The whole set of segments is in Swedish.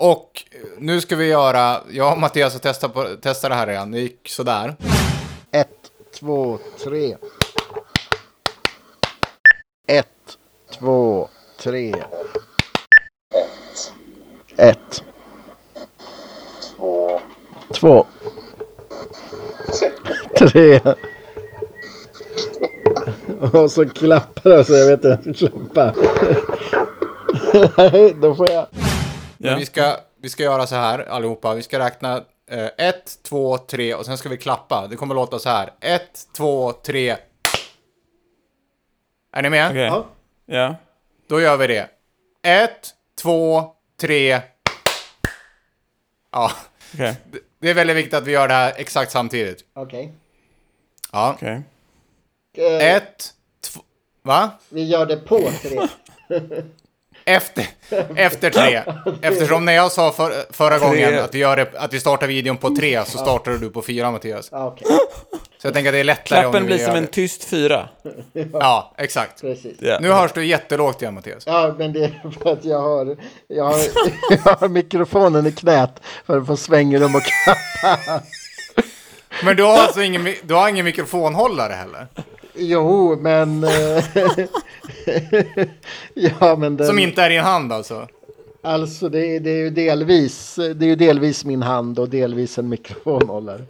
Och eh, nu ska vi göra, jag och Mattias har testat, på, testat det här redan, det gick sådär. Ett, två, tre. Ett, två, tre. Ett. Två. Två. Tre. Och så klappar det så jag vet inte hur jag ska klappa. Nej, då får jag. Men Vi, ska, vi ska göra så här allihopa, vi ska räkna eh, ett, två, tre och sen ska vi klappa. Det kommer låta så här. Ett, två, tre. Är ni med? Okej. Ja. Ja. Då gör vi det. Ett, två, tre. Ja, Okej. det- det är väldigt viktigt att vi gör det här exakt samtidigt. Okej. Ja. Okej. Eh, Ett, två... Va? Vi gör det på tre. Efter, efter tre. Eftersom när jag sa för, förra gången att vi, gör det, att vi startar videon på tre så startade du på fyra Mattias. Ja, Okej, Så jag tänker att det är lättare Klappen om blir som en det. tyst fyra. Ja, exakt. precis. Ja. Nu hörs du jättelågt igen Mattias. Ja, men det är för att jag har, jag har, jag har mikrofonen i knät för att få svängrum och klappa. Men du har alltså ingen, du har ingen mikrofonhållare heller? Jo, men... eh, ja, men den, Som inte är i din hand alltså? Alltså, det, är- det är ju delvis, det är ju delvis min hand och delvis en mikrofonhållare.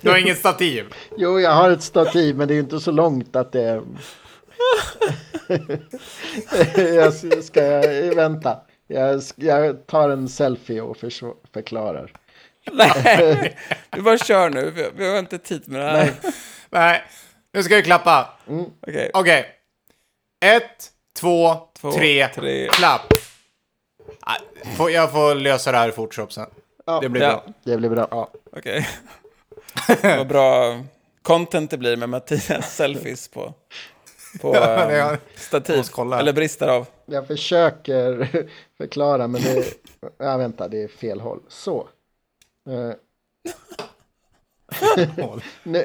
Du har ingen stativ? Jo, jag har ett stativ, men det är ju inte så långt att det... jag ska, ska vänta. Jag, jag tar en selfie och försv- förklarar. Nej, du bara kör nu. Vi, vi har inte tid med det här. Nej, nu ska vi klappa. Okej. Okej. Ett, två, Två, tre, tre. klapp. Ah, Jag får lösa det här i Photoshop sen. Ja, Det blir Ja. bra. Det blir bra. Ja. Okej. Vad bra content det blir med Mattias selfies på, på Ja, är- stativ. Eller brister av. Jag försöker förklara, men det... Ja, vänta, det är fel håll. Så. Nu,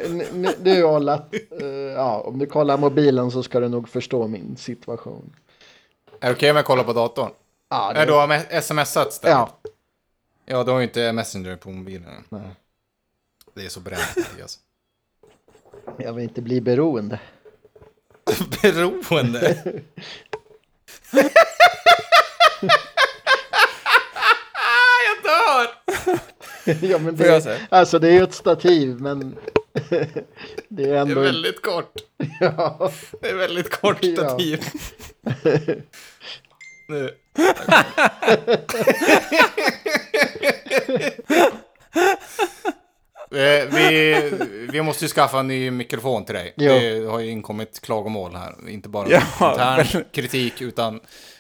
nu, nu, du Olla, eh, ja, om du kollar mobilen så ska du nog förstå min situation. Är det okej om jag kollar på datorn? Ja, Nej, du har smsat istället? ja, Ja, du har ju inte Messenger på mobilen. Nej. Det är så bränt, Mattias. jag vill inte bli beroende. Beroende? jag dör! ja, men det, se? alltså det är ju ett stativ, men det är Det är ändå... väldigt kort. Ja, Det är väldigt kort Ja. stativ. nu. Eh, vi, vi måste ju skaffa en ny mikrofon till dig. Jo. Det har ju inkommit klagomål här. Inte bara Ja, intern men- kritik utan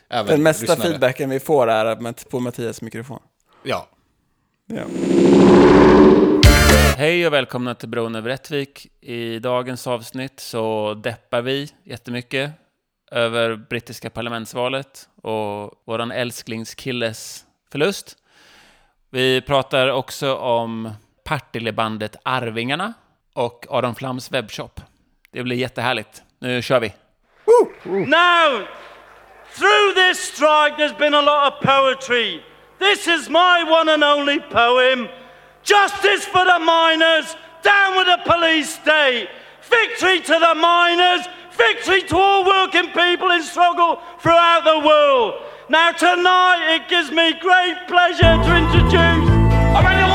även Den mesta lyssnare. feedbacken vi får är på Mattias mikrofon. Ja. Ja. Hej och välkomna till Bron över Rättvik. I dagens avsnitt så deppar vi jättemycket över brittiska parlamentsvalet och våran älsklingskilles förlust. Vi pratar också om Partillebandet Arvingarna och Adam Flams webbshop. Det blir jättehärligt. Nu kör vi! Now, through this strike, there's been a lot of poetry. This is my one and only poem Justice for the miners, down with the police state. Victory to the miners, victory to all working people in struggle throughout the world. Now, tonight, it gives me great pleasure to introduce.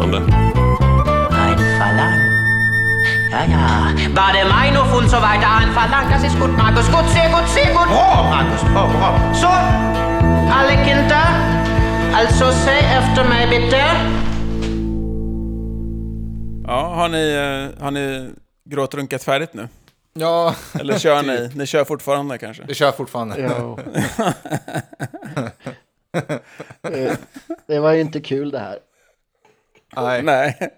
Spännande. Ja, ja. War der Meinung und so weiter ein Verlangen. Das ist gut, Markus. Gut, sehr gut, sehr gut. Bra, Markus. Bra, bra. Så, alle Kinder. Alltså, säg efter mig bitte. Ja, har ni, eh, har ni gråtrunkat färdigt nu? Ja, Eller kör ni? Ni kör fortfarande kanske? vi kör fortfarande. ja. Det var ju inte kul det här. Nej. Nej.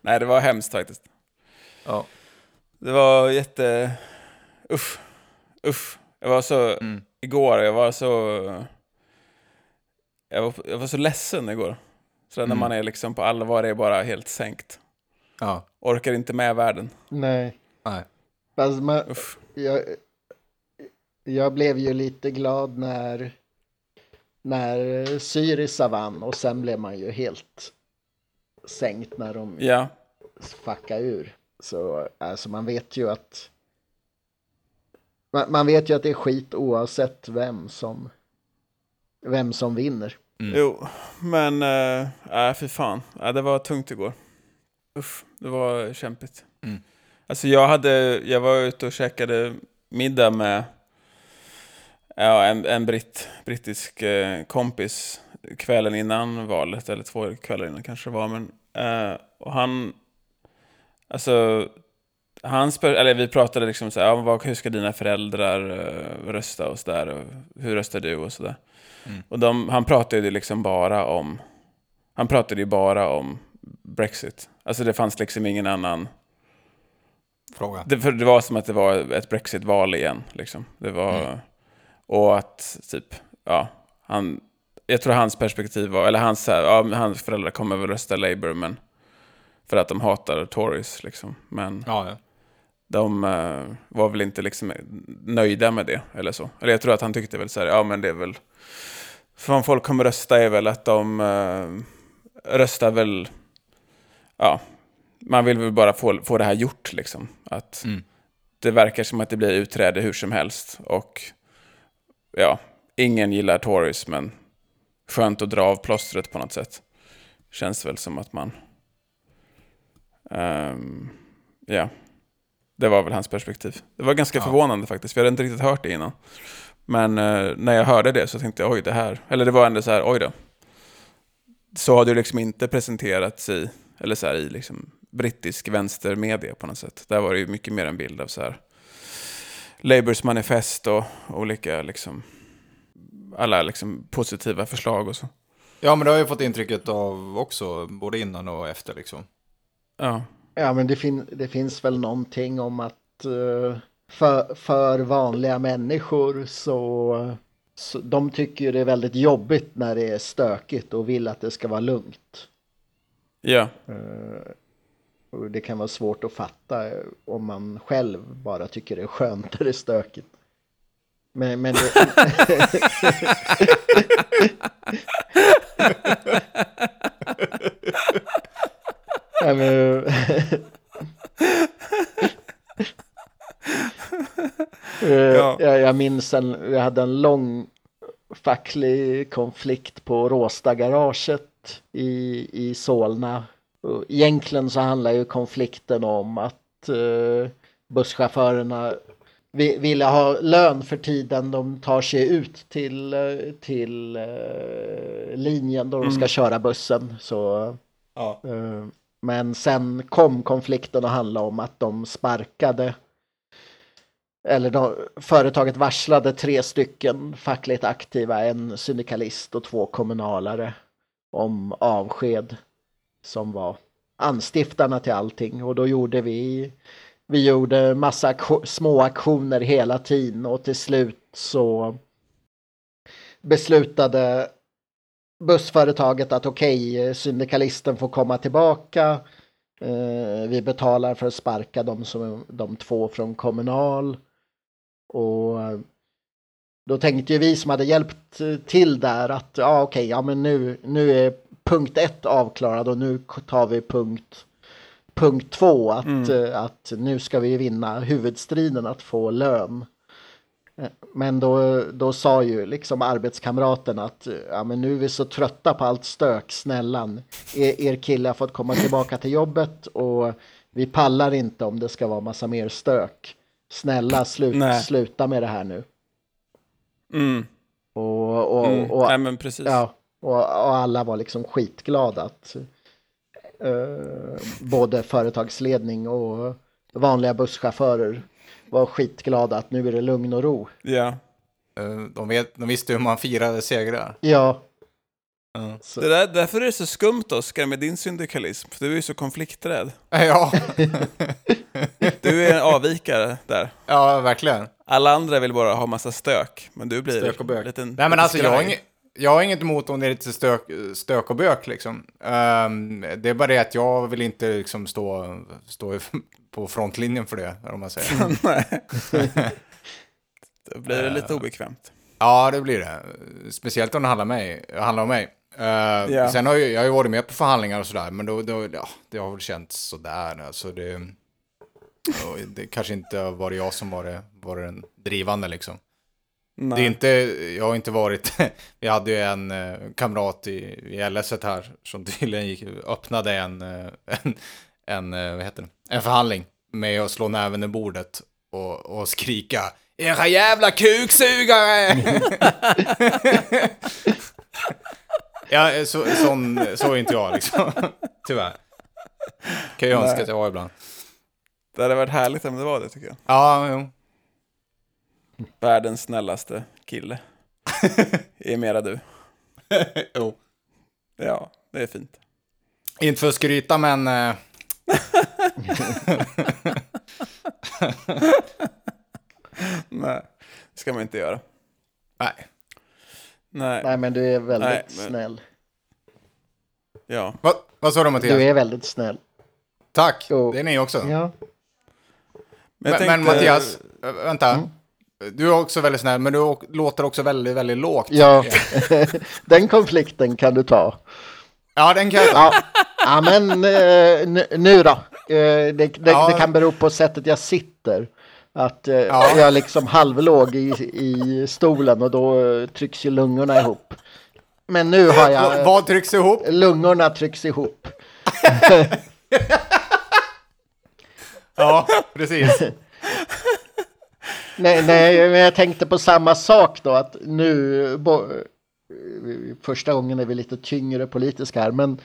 Nej, det var hemskt faktiskt. Ja. Det var jätte... Uff. Uff. Jag var så... Igår, jag var så... Jag var, jag var så ledsen igår. Så när man är liksom på allvar är bara helt sänkt. Ja. Orkar inte med världen. Nej. Nej. Fast man, Uff. jag, jag blev ju lite glad när, när Syriza vann och sen blev man ju helt sänkt när de Ja, fuckade ur. Så alltså man vet ju att man, man vet ju att det är skit oavsett vem som vem som vinner. jo. Men, äh, äh, fy fan. Äh, det var tungt igår. Uff, det var kämpigt. Mm. Alltså jag hade, jag var ute och käkade middag med ja, en, en britt, brittisk eh, kompis kvällen innan valet, eller två kvällar innan kanske det var, men eh, och han, alltså, han spör, eller vi pratade liksom så här, ja, vad, hur ska dina föräldrar eh, rösta och så där, och hur röstar du och så där. Och de, han pratade ju liksom bara om, han pratade ju bara om Brexit. Alltså det fanns liksom ingen annan, Fråga. det, för det var som att det var ett Brexit-val igen. Liksom. Det var, Och att typ, ja, han, jag tror hans perspektiv var, eller hans, här, ja, hans föräldrar kommer väl rösta Labour, men för att de hatar Tories liksom. Men Ja, ja. de eh, var väl inte liksom nöjda med det eller så. Eller jag tror att han tyckte väl så här, ja men det är väl, för folk kommer rösta är väl att de eh, röstar väl, ja, man vill väl bara få, få det här gjort liksom. Att Mm. det verkar som att det blir utträde hur som helst och ja, ingen gillar Tories men skönt att dra av plåstret på något sätt. Känns väl som att man, ehm, ja, det var väl hans perspektiv. Det var ganska Ja. förvånande faktiskt, för jag hade inte riktigt hört det innan. Men eh, när jag hörde det så tänkte jag, oj det här, eller det var ändå så här, oj då. Så har det liksom inte presenterats i, eller så här i liksom brittisk vänstermedia på något sätt. Där var det ju mycket mer en bild av så här Labours manifest och olika liksom, alla liksom positiva förslag och så. ja, men det har jag fått intrycket av också, både innan och efter liksom. Ja, Ja, men det, fin det finns väl någonting om att eh, för, för vanliga människor så, så de tycker ju det är väldigt jobbigt när det är stökigt och vill att det ska vara lugnt. ja, och det kan vara svårt att fatta om man själv bara tycker det är skönt när det är stökigt. Men, men det... Ja, men... Eh, Ja. jag, jag minns en, jag hade en lång facklig konflikt på Råstagaraget i, i Solna. Egentligen så handlar ju konflikten om att eh, busschaufförerna vi- ville ha lön för tiden de tar sig ut till, till eh, linjen då de ska köra bussen. Så, Ja. eh, men sen kom konflikten att handla om att de sparkade eller de, företaget varslade tre stycken fackligt aktiva, en syndikalist och två kommunalare om avsked som var anstiftarna till allting och då gjorde vi vi gjorde massa små aktioner hela tiden och till slut så beslutade bussföretaget att okej, syndikalisten får komma tillbaka. Eh, vi betalar för att sparka de, som, de två från Kommunal. Och då tänkte ju vi som hade hjälpt till där att ja okej, ja men nu, nu är punkt ett avklarad och nu tar vi punkt, punkt två att, eh, att nu ska vi vinna huvudstriden att få lön. Eh, Men då, då sa ju liksom arbetskamraten att ja, men nu är vi så trötta på allt stök, snälla. Er, er kille har fått komma tillbaka till jobbet och vi pallar inte om det ska vara massa mer stök. Snälla slut, Nej. sluta med det här nu. mm, Och, och, mm. och, nej ja, och, och alla var liksom skitglada att eh, både företagsledning och vanliga busschaufförer var skitglada att nu är det lugn och ro. Ja. Eh, De, vet, de visste hur man firade segrar. Ja, Ja. så, Det där, därför är det så skumt, Oskar, med din syndikalism. För du är ju så konflikträdd. Ja, Du är en avvikare där. ja verkligen. Alla andra vill bara ha massa stök, men du blir Stök och bök. en liten Nej men alltså jag har, skraj. Jag har inget emot om det är lite stök, stök och bök liksom. Ehm, det är bara det att jag vill inte liksom stå, stå på frontlinjen för det, om man säger. Då blir det lite obekvämt. ja, det blir det. Speciellt om det handlar, mig, handlar om mig. Ehm, Ja. Sen har jag, jag har ju varit med på förhandlingar och sådär, men då, då, ja, det har väl känts sådär. Alltså det, det kanske inte har varit jag som var, det, var den drivande liksom. Nej. Det är inte, jag har inte varit, vi hade ju en eh, kamrat i, i LS här som tydligen gick, öppnade en, eh, en, en, eh, vad heter det, en förhandling med att slå näven i bordet och, och skrika Era jävla kuksugare! ja, så, sån, så är inte jag liksom, tyvärr. Kan ju önska att jag var ibland. Det hade varit härligt om det var det tycker jag. Ja, jo. Världens snällaste kille. är mera du. jo. Ja, det är fint. Inte för att skryta, men... eh, Nej, det ska man inte göra. nej. Nej, Nej, men du är väldigt Nej, men- snäll. ja. Vad, vad sa du Mattias? Du är väldigt snäll. Tack, Jo. det är ni också. Ja. Men, jag men tänkte- Mattias, äh, vänta. Du är också väldigt snäll, men du låter också väldigt, väldigt lågt. ja. Den konflikten kan du ta. Ja, den kan jag ta. Ja, men eh, nu, då. Eh, det, det, Ja. det kan bero på sättet jag sitter. Att eh, Ja. jag är liksom halvlåg i, i stolen och då trycks ju lungorna ihop. Men nu har V- jag... Vad trycks ihop? Lungorna trycks ihop. Ja, precis. Nej, nej, men jag tänkte på samma sak då att nu, bo, första gången är vi lite tyngre politiska här, men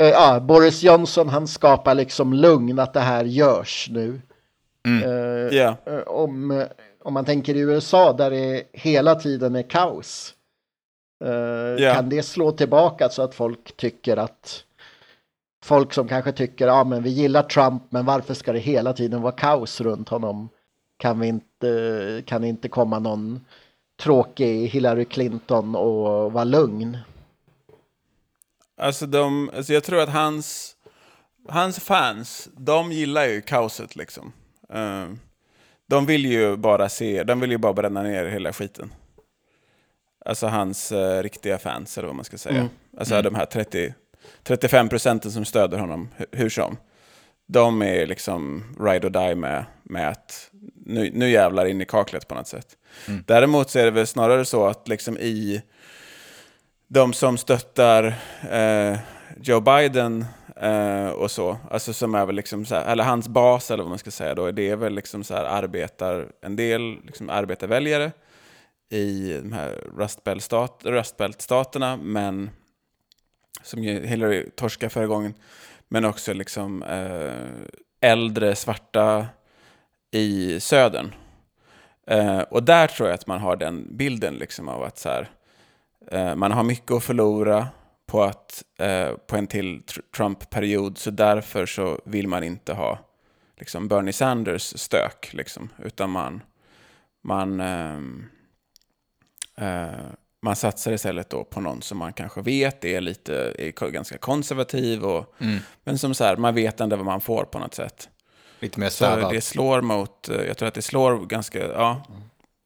eh, ja, Boris Johnson han skapar liksom lugn att det här görs nu. Eh, Ja. eh, om, eh, om man tänker i USA där det hela tiden är kaos. eh, Ja. Kan det slå tillbaka så att folk tycker att folk som kanske tycker ja men vi gillar Trump men varför ska det hela tiden vara kaos runt honom? Kan vi inte, kan inte komma någon tråkig Hillary Clinton och vara lugn? Alltså, de, alltså jag tror att hans, hans fans, de gillar ju kaoset liksom. Eh, de vill ju bara se, de vill ju bara bränna ner hela skiten. Alltså hans eh, riktiga fans, eller vad man ska säga. Alltså de här 30, 35 procenten som stöder honom hu- hur som. De är liksom ride or die med, med att nu, nu jävlar in i kaklet på något sätt. Däremot så är det väl snarare så att liksom i de som stöttar eh, Joe Biden eh, och så, alltså som är väl liksom så här, eller hans bas eller vad man ska säga då, det är väl liksom så här arbetar, en del liksom arbetarväljare i de här Belt-staterna, men som ju Hillary torskade förra gången, men också liksom eh, äldre svarta i södern. Eh, och där tror jag att man har den bilden liksom av att så här, Eh, man har mycket att förlora på, att, eh, på en till tr- Trump-period, så därför så vill man inte ha liksom Bernie Sanders stök, liksom, utan man, man, ehm, eh, eh, man satsar istället då på någon som man kanske vet är lite är ganska konservativ, och, men som så här, man vet ändå vad man får på något sätt. Lite mer Så det slår mot, eh, jag tror att det slår ganska, ja,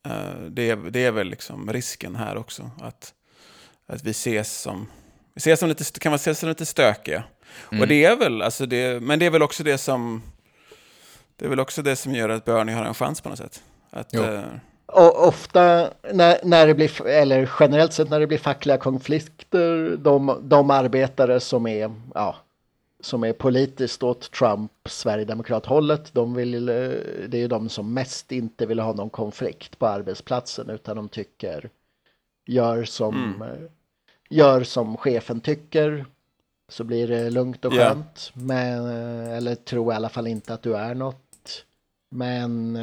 eh, det, är- det är väl liksom risken här också. Att, att vi ses som, vi ses som lite, kan man ses som lite stökiga. Och det är väl, alltså det, men det är väl också det som, det är väl också det som gör att Bernie har en chans på något sätt. Att, eh, Och ofta när, när det blir, eller generellt sett när det blir fackliga konflikter, de, de arbetare som är, ja, som är politiskt åt Trump, Sverigedemokrathållet, de vill, eh, det är ju de som mest inte vill ha någon konflikt på arbetsplatsen utan de tycker, gör som, eh, gör som chefen tycker, så blir det lugnt och skönt. Men, eh, eller tro i alla fall inte att du är något. Men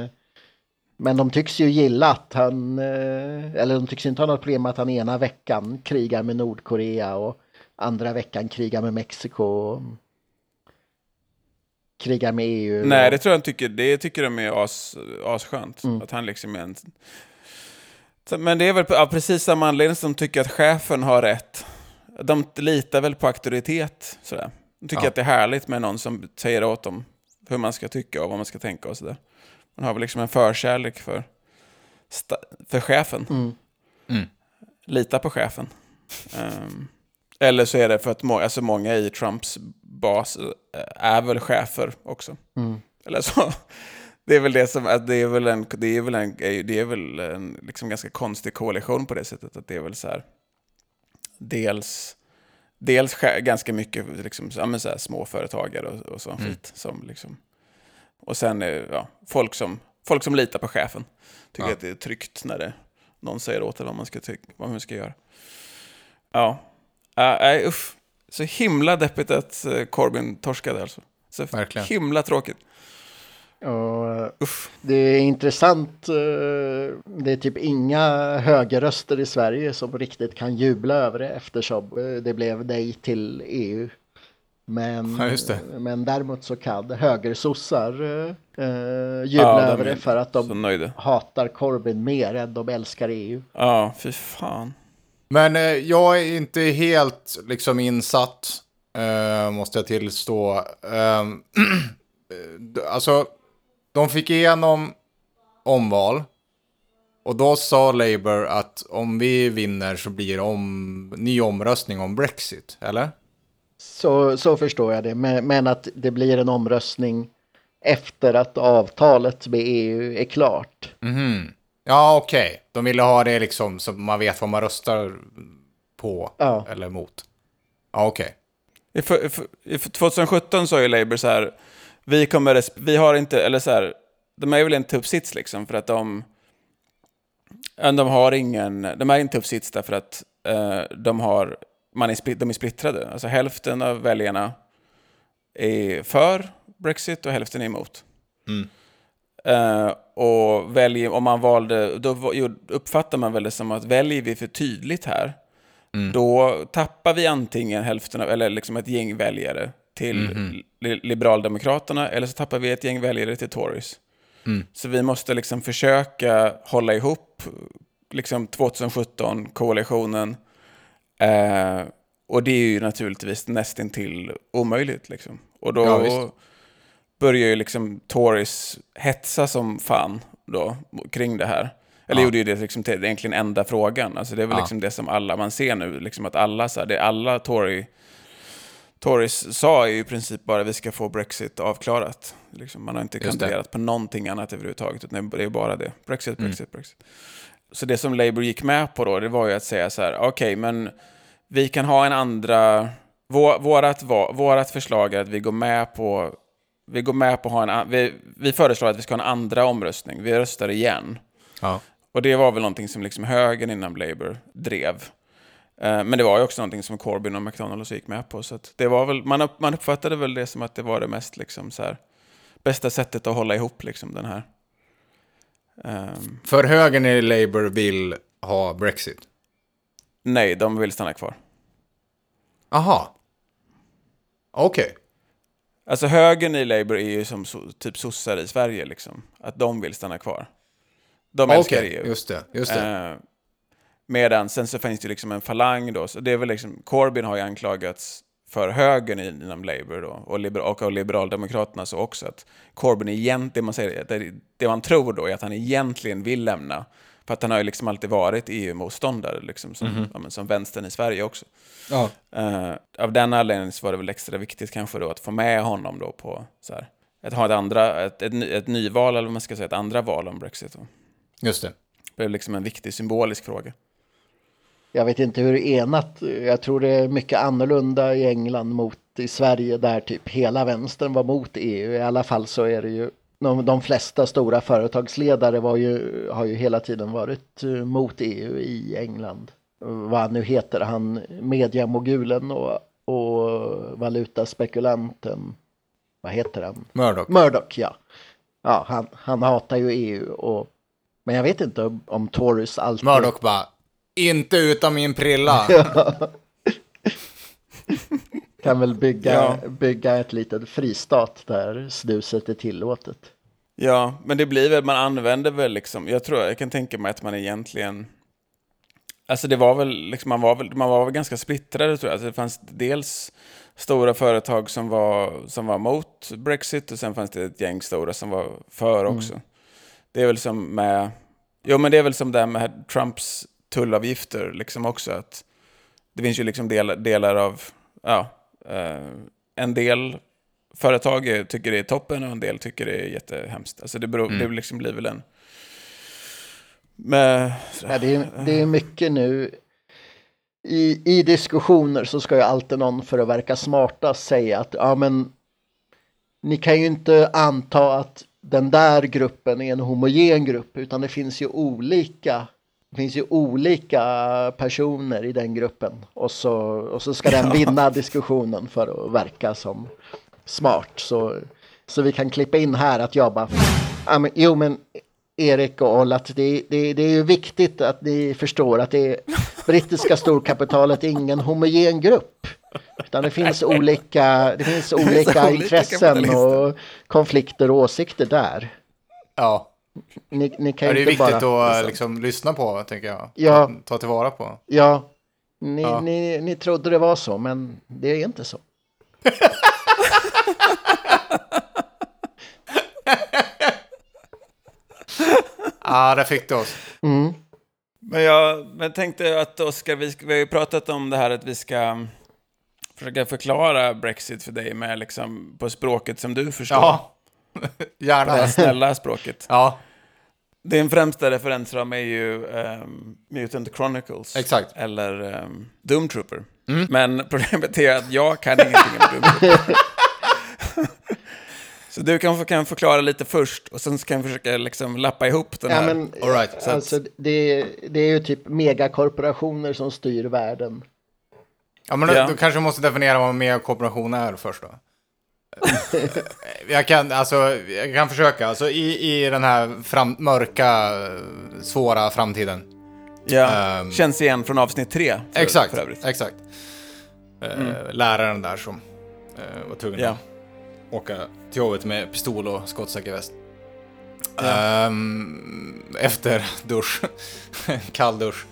men de tycks ju gilla att han, eh, eller de tycks inte ha något problem med att han ena veckan krigar med Nordkorea och andra veckan krigar med Mexiko. och Krigar med EU. nej, det tror jag han tycker, det tycker de är as, asskönt. Mm. Att han liksom är en, men det är väl av precis samma anledning som de tycker att chefen har rätt. De litar väl på auktoritet. Sådär. De tycker Ja. att det är härligt med någon som säger åt dem hur man ska tycka och vad man ska tänka och sådär. Man har väl liksom en förkärlek för, för chefen. Mm. Mm. Lita på chefen. Ehm, eller så är det för att må- alltså många i Trumps bas eh, är väl chefer också. Mm. Eller så. Det är väl det som, att det är väl en, det är väl en, det är väl en liksom ganska konstig koalition på det sättet. Att det är väl så här, dels, dels ganska mycket liksom, ja, men så här, småföretagare och, och sån Mm. skit. Som liksom, och sen är ja, folk, som, folk som litar på chefen. Tycker Ja. att det är tryggt när det, någon säger åt en vad man ska, tycka, vad man ska göra. Ja, nej uff. Så himla deppigt att eh, Corbyn torskade alltså. Så Verkligen. himla tråkigt. Och eh, Uff. det är intressant. eh, Det är typ inga högerröster i Sverige som riktigt kan jubla över det eftersom eh, det blev nej till EU. Men, Ja, just det. men däremot så kan högersossar eh, eh, jubla Ja, de över det för att de hatar Corbyn mer än de älskar EU. Ja, fy fan. Men eh, jag är inte helt liksom insatt, eh, måste jag tillstå. Ehm, alltså, de fick igenom omval. Och då sa Labour att om vi vinner så blir det om, ny omröstning om Brexit, eller? Så, så förstår jag det. Men, men att det blir en omröstning efter att avtalet med EU är klart. Mhm. Ja, okej. De ville ha det liksom så man vet vad man röstar på Ja. eller emot. Ja, okej. I, för, i för 2017 sa ju Labour så här, vi kommer, vi har inte, eller så här, de är väl en tuff sits liksom för att de, de har ingen, de är en tuff sits därför att eh, de har, man är, de är splittrade. Alltså hälften av väljarna är för Brexit och hälften är emot. Mm. Eh, och väljer, om man valde, då uppfattar man väl det som att väljer vi för tydligt här, då tappar vi antingen hälften av, eller liksom ett gäng väljare till li Liberaldemokraterna, eller så tappar vi ett gäng väljare till Tories. Så vi måste liksom försöka hålla ihop liksom 2017, koalitionen. Eh, och det är ju naturligtvis nästintill omöjligt. Liksom. Och då Ja, börjar ju liksom Tories hetsa som fan då, kring det här. Eller Ja. gjorde ju det liksom till egentligen enda frågan. Alltså det är väl Ja. liksom det som alla, man ser nu, liksom att alla, så här, det alla Tory, Tories sa är ju i princip bara vi ska få Brexit avklarat. Liksom, man har inte kandiderat på någonting annat överhuvudtaget, utan det är bara det. Brexit, Mm. Brexit, Brexit. Så det som Labour gick med på då, det var ju att säga så här, okej, men vi kan ha en andra... Vår, vårat, vårat förslag är att vi går med på... Vi går med på att ha en... Vi, vi föreslår att vi ska ha en andra omröstning. Vi röstar igen. Ja. Och det var väl någonting som liksom högern inom Labour drev. Eh, Men det var ju också någonting som Corbyn och McDonalds gick med på. Så att det var väl, man uppfattade väl det som att det var det mest liksom så här, bästa sättet att hålla ihop liksom den här. Ehm, För högern i Labour vill ha Brexit. nej, de vill stanna kvar. Aha. Okej. Alltså högern i Labour är ju som so, typ sossar i Sverige liksom. Att de vill stanna kvar. De älskar Okej, EU. just det. Just det. Eh, medan sen så finns det liksom en falang då. Så det är väl liksom, Corbyn har ju anklagats för högern inom Labour då. Och, liber, och av Liberaldemokraterna så också. Att Corbyn egentligen, man säger, det, det man tror då är att han egentligen vill lämna. För att han har ju liksom alltid varit EU-motståndare, liksom, som, ja, men, som vänstern i Sverige också. Ja. Eh, av den anledningen så var det väl extra viktigt kanske då att få med honom då på så här, att ha ett andra, ett, ett, ett nyval eller vad man ska säga, ett andra val om Brexit. Då. Just det. Det blev liksom en viktig symbolisk fråga. Jag vet inte hur enat, jag tror det är mycket annorlunda i England mot i Sverige där typ hela vänstern var mot EU. I alla fall så är det ju, de, de flesta stora företagsledare var ju, har ju hela tiden varit eh, mot EU i England. Vad han nu heter, han mediamogulen och, och valutaspekulanten, vad heter han? Murdoch. Murdoch, ja. Ja, han, han hatar ju EU och men jag vet inte om, om Tories alltid... Murdoch bara, inte utan min prilla. Kan väl bygga, Ja. bygga ett litet fristat där snuset är tillåtet. Ja, men det blir väl, man använder väl liksom, jag tror, jag kan tänka mig att man egentligen, alltså det var väl, liksom, man var väl, man var väl ganska splittrade tror jag. Alltså det fanns dels stora företag som var, som var mot Brexit och sen fanns det ett gäng stora som var för också. Det är väl som med, jo men det är väl som det här med Trumps tullavgifter liksom också, att det finns ju liksom del, delar av, ja, eh, en del företag tycker det är toppen och en del tycker det är jättehemskt. Alltså det, beror, det liksom blir väl en... Med, Ja, det, är, det är mycket nu. I, I diskussioner så ska ju alltid någon för att verka smarta säga att ja men ni kan ju inte anta att den där gruppen är en homogen grupp utan det finns ju olika det finns ju olika personer i den gruppen och så, och så ska den vinna diskussionen för att verka som smart. Så, så vi kan klippa in här att jag bara, men, jo men Erik och Oll, att det, det, det är ju viktigt att ni förstår att det brittiska storkapitalet är ingen homogen grupp. Utan det finns olika, det finns olika olika intressen och konflikter och åsikter där. Ja, Ni, ni kan ja det är inte viktigt bara... att liksom, lyssna på, tänker jag. Ja. Ta, ta tillvara på. Ja, ni, Ja. Ni, ni trodde det var så, men det är inte så. Ja, där fick du oss. Mm. Men jag men tänkte att Oskar, vi, vi har ju pratat om det här att vi ska försöka förklara Brexit för dig med liksom på språket som du förstår. Ja, Det här gärna. snälla språket. Ja, Din främsta referensram är ju ehm, Mutant Chronicles. Exakt. Eller um, Doom Trooper. Men problemet är att jag kan ingenting om Doom Trooper. Så du kan, kan förklara lite först och sen kan vi försöka liksom lappa ihop den Ja, här. men, all right. Så att- alltså, det, det är ju typ megakorporationer som styr världen. Ja, men Ja. då kanske vi måste definiera vad med kooperation är först då. Jag, kan, alltså, jag kan försöka. Alltså, i, I den här fram, mörka, svåra framtiden. Ja, Ehm. känns igen från avsnitt tre. För, exakt, För exakt. Eh, Läraren där som eh, var tvungen Ja. att åka till jobbet med pistol och skottsäker väst. Ja. Ehm, efter dusch. Kall dusch.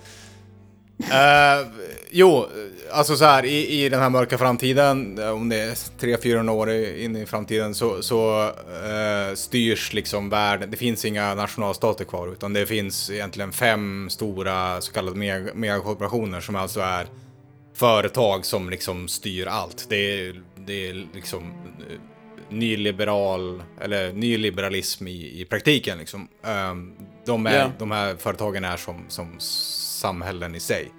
Eh, jo, alltså så här i, i den här mörka framtiden, eh, om det är 300-400 år in i framtiden, så, så eh, styrs liksom världen. Det finns inga nationalstater kvar, utan det finns egentligen fem stora så kallade meg- megakorporationer som alltså är företag som liksom styr allt. Det är, det är liksom nyliberal, eller nyliberalism i, i praktiken liksom. Ehm, de, är, Ja. de här företagen är som, som samhällen i sig.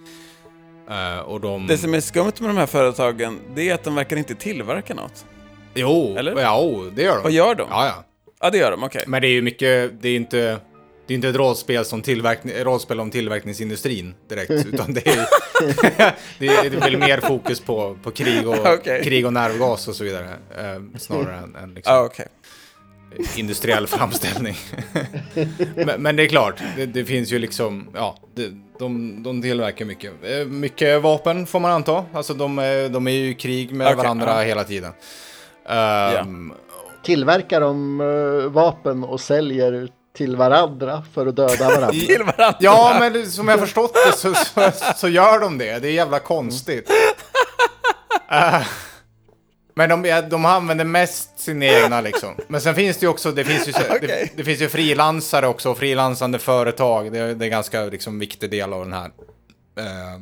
Och de... Det som är skumt med de här företagen, det är att de verkar inte tillverka något. Jo, Eller? ja, det gör de. Vad gör de? Ja, ja. Ja, det gör de, okej. Men det är ju mycket, det är inte... Det är inte ett rollspel, som tillverkning, rollspel om tillverkningsindustrin direkt, utan det är, det är, det är väl mer fokus på, på krig, och, Okej. krig och nervgas och så vidare, eh, snarare än, än liksom Ja, okej. Industriell framställning. men, men det är klart, det, det finns ju liksom, ja, det, de, de tillverkar mycket. Eh, Mycket vapen får man anta, alltså de, är- de är ju i krig med Okej, varandra ja. hela tiden. Ehm, Tillverkar de eh, vapen och säljer till varandra för att döda varandra? Till varandra. Ja, men som jag förstått det så, så, så gör de det. Det är jävla konstigt. Eh, men de, de använder mest sina egna liksom. Men sen finns det ju också, det finns ju, Okej. det, det finns ju frilansare också, och frilansande företag. Det, är- det är en ganska liksom, viktig del av den här eh,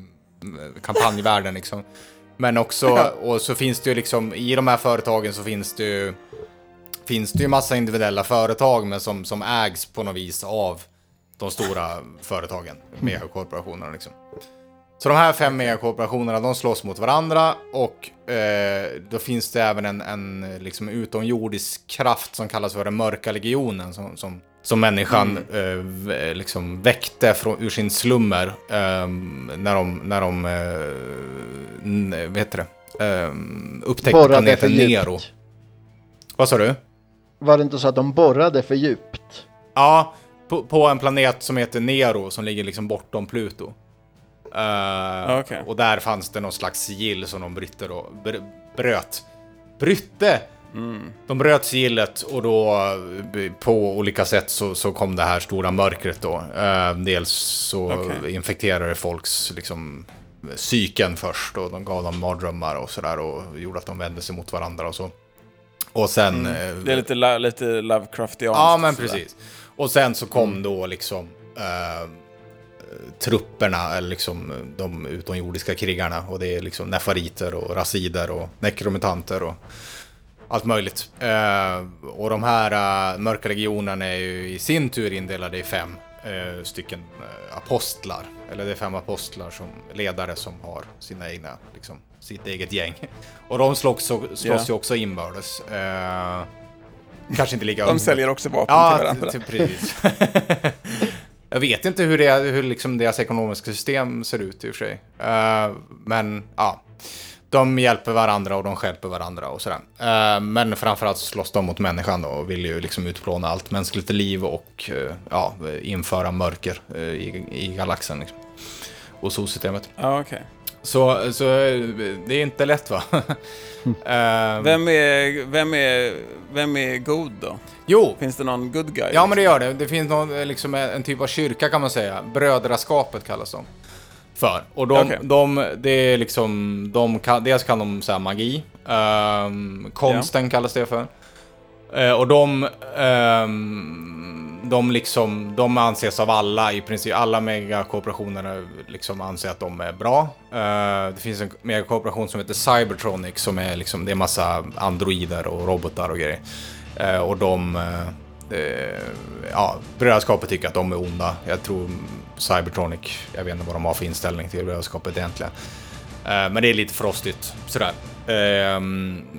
kampanjvärlden liksom. Men också, och så finns det ju liksom, i de här företagen så finns det ju finns det ju massa individuella företag men som, som ägs på något vis av de stora företagen, megakorporationerna liksom. Så de här fem megakorporationerna, de slåss mot varandra och eh, då finns det även en, en liksom utomjordisk kraft som kallas för den mörka legionen som, som, som människan eh, v- liksom väckte från, ur sin slummer eh, när de, när de eh, vad heter det, eh, upptäckte Borrade planeten Nero. Vad sa du? Var det inte så att de borrade för djupt? Ja, på, på en planet som heter Nero som ligger liksom bortom Pluto. Eh, Okej. Och där fanns det någon slags sigill som de brytte då, br- bröt. Brytte! De bröt sigillet och då eh, på olika sätt så, så kom det här stora mörkret då. Eh, dels så Okej. infekterade folks liksom, psyken först och de gav dem mardrömmar och sådär och gjorde att de vände sig mot varandra och så. Och sen... Mm. Det är lite, lite Lovecraftianskt. Ja, men precis. Och sen så kom då liksom eh, trupperna, eller liksom de utomjordiska krigarna. Och det är liksom nefariter och rasider och nekromutanter och allt möjligt. Eh, och de här uh, mörka legionerna är ju i sin tur indelade i fem eh, stycken eh, apostlar. Eller det är fem apostlar som ledare som har sina egna, liksom, sitt eget gäng. Och de slåss, slåss Ja. ju också inbördes. Eh, kanske inte lika De säljer också vapen Ja, till varandra. typ precis. jag vet inte hur, det, hur liksom deras ekonomiska system ser ut i och för sig. Uh, men ja, de hjälper varandra och de stjälper varandra och sådär. Uh, men framförallt slåss de mot människan då och vill ju liksom utplåna allt mänskligt liv och uh, ja, införa mörker i, i galaxen. Liksom. Och solsystemet. Ja, okej. Så, så eh, det är inte lätt va? Eh, Vem är, vem, är, vem är god då? Jo, Finns det någon good guy? Ja, men det gör det. Det finns någon, eh, liksom, en typ av kyrka kan man säga. Brödraskapet kallas de för. Och de, Okej. de det är liksom, de kan, dels kan de så här, magi. ehm, konsten kallas det för. Eh, och de, ehm, de liksom, de anses av alla, i princip alla megakooperationer liksom anser att de är bra. Uh, det finns en megakorporation som heter Cybertronic som är liksom, det är massa androider och robotar och grejer. Uh, och de, uh, ja, brödraskapet tycker att de är onda. Jag tror Cybertronic, jag vet inte vad de har för inställning till brödraskapet egentligen. Men det är lite frostigt sådär.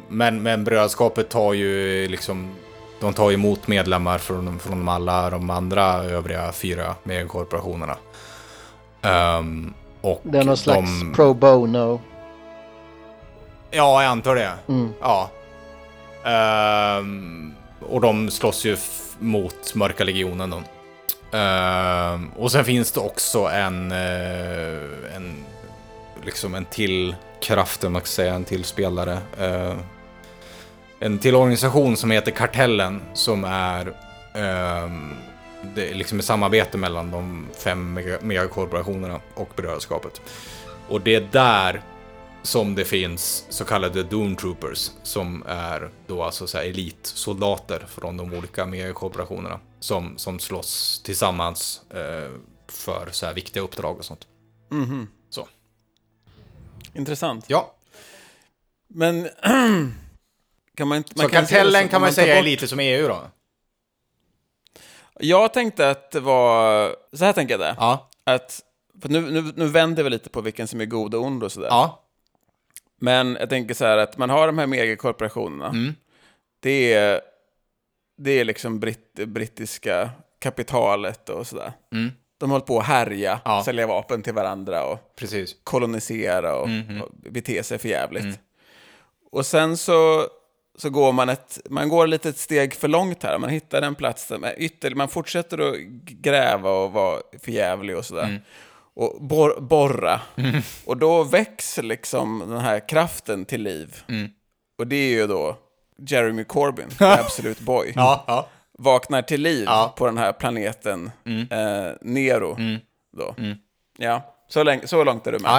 Men, men brödraskapet tar ju liksom de tar emot medlemmar från, från alla de andra övriga fyra megakorporationerna. Ehm, och Det är någon slags de, pro bono. Ja, jag antar det. Mm. Ja. Ehm, och de slåss ju mot Mörka Legionen då. Ehm, och sen finns det också en, eh, en, liksom en till kraft, man ska säga, en till spelare. eh, en till organisation som heter Kartellen, som är ehm, det är liksom ett samarbete mellan de fem mega- megakorporationerna och brödraskapet. Och det är där som det finns så kallade Doom Troopers som är då alltså så här elitsoldater från de olika megakorporationerna som, som slåss tillsammans eh, för så här viktiga uppdrag och sånt. Mhm. Så. Intressant. Ja, Men kan man inte... så Man kan kartellen kan man säga är lite som EU då? Jag tänkte att det var... Så här tänker jag det. Ja, Att, nu, nu, nu vänder vi lite på vilken som är god och ond och sådär. ja, Men jag tänker så här att man har de här megakorporationerna. Mm. Det är, det är liksom britt, brittiska kapitalet och sådär. Mm. De har hållit på att härja, Ja. sälja vapen till varandra och precis. kolonisera och, Mhm. och bete sig för jävligt. Mm. Och sen så, så går man ett, man går lite ett steg för långt här. Man hittar en plats där man, ytter, man fortsätter att gräva och vara för jävlig och sådär. Mm. Och bor, borra. Och då väcks liksom den här kraften till liv. Mm. Och det är ju då Jeremy Corbyn, the Absolute Boy. Ja, ja. Vaknar till liv Ja. på den här planeten eh, Nero. Mm. Då. Mm. Ja, så, länge, så långt är du med.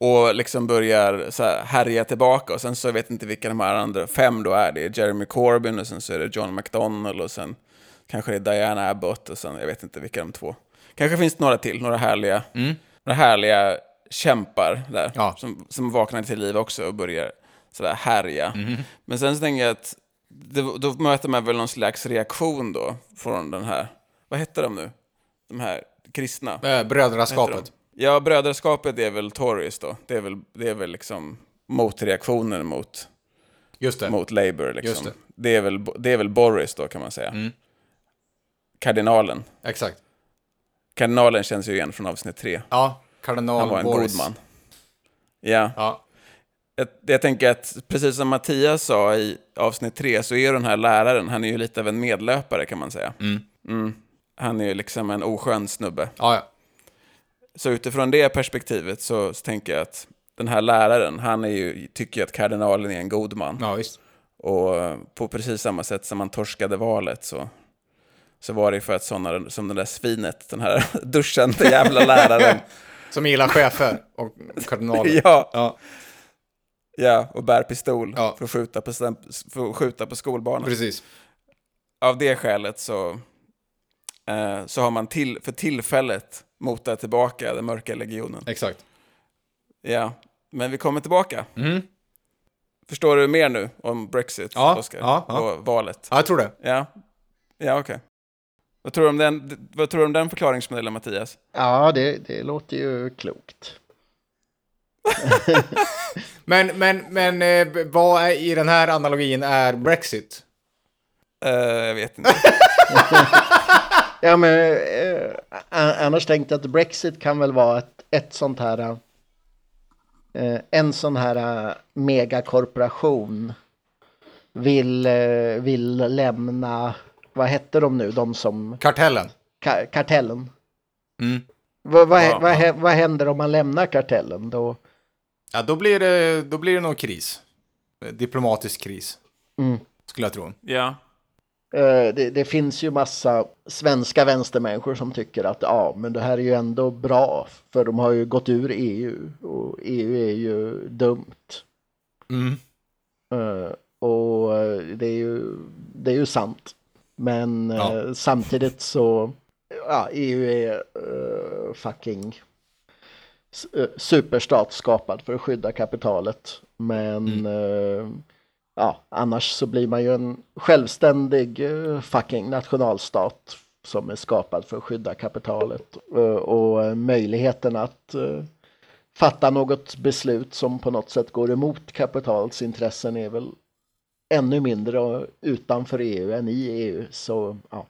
Och liksom börjar så här härja tillbaka. Och sen så vet jag inte vilka de här andra fem då är. Det är Jeremy Corbyn och sen så är det John McDonnell och sen kanske det är Diana Abbott och sen jag vet inte vilka de två. Kanske finns det några till, några härliga, några härliga kämpar där. Ja. Som, som vaknar till liv också och börjar sådär härja. Men sen så tänker jag att det, då möter man väl någon slags reaktion då från den här, vad heter de nu? De här kristna. Eh, Brödraskapet. Ja, brödraskapet är väl Tories då. Det är väl, det är väl liksom motreaktionen mot, Just det. mot Labour. Liksom. Det. Det. är väl, det är väl Boris då kan man säga. Mm. Kardinalen. Exakt. Kardinalen känns ju igen från avsnitt tre. Ja, kardinal Han var en Boris. god man. Ja, Ja, jag, jag tänker att precis som Mattias sa i avsnitt tre så är den här läraren, han är ju lite av en medlöpare kan man säga. Mm. Mm. Han är ju liksom en oskön snubbe. ja, ja. Så utifrån det perspektivet så, så tänker jag att den här läraren, han är ju, tycker ju att kardinalen är en god man. ja visst. Och eh, på precis samma sätt som man torskade valet så, så var det för att sådana som det där svinet, den här duschande jävla läraren, Som gillar chefer och kardinaler. ja, Ja, ja, och bär pistol Ja. för, att skjuta på, för att skjuta på skolbarnen. precis. Av det skälet så, eh, så har man till, för tillfället motat tillbaka den mörka legionen. Exakt. Ja, men vi kommer tillbaka. Mm. Förstår du mer nu om Brexit, Ja, Oscar? ja, ja. Och valet? Ja, jag tror det. Ja, ja okej. Vad tror du om den, vad tror du om den förklaringsmodellen, Mattias? Ja, det, det låter ju klokt. Men, men, men eh, vad är, i den här analogin är Brexit? Eh, jag vet inte. Ja, men eh, annars tänkte jag att Brexit kan väl vara ett, ett sånt här, eh, en sån här eh, megakorporation vill, eh, vill lämna, vad hette de nu, de som, Kartellen. ka, kartellen. Mm. Vad, vad, Ja, vad, ja. vad händer om man lämnar kartellen då? Ja, då blir det, då blir det nog kris. Diplomatisk kris. Mm. Skulle jag tro. Ja, Det, det finns ju massa svenska vänstermänniskor som tycker att ja, men det här är ju ändå bra för de har ju gått ur EU och EU är ju dumt. Mm. Eh, och eh, det är ju, det är ju sant. Men Ja. eh, samtidigt så, ja, EU är eh, fucking eh, superstat skapad för att skydda kapitalet. Men eh, ja, annars så blir man ju en självständig eh, fucking nationalstat som är skapad för att skydda kapitalet. Eh, och eh, möjligheten att fatta något beslut som på något sätt går emot kapitalets intressen är väl ännu mindre utanför EU än i EU. Så ja.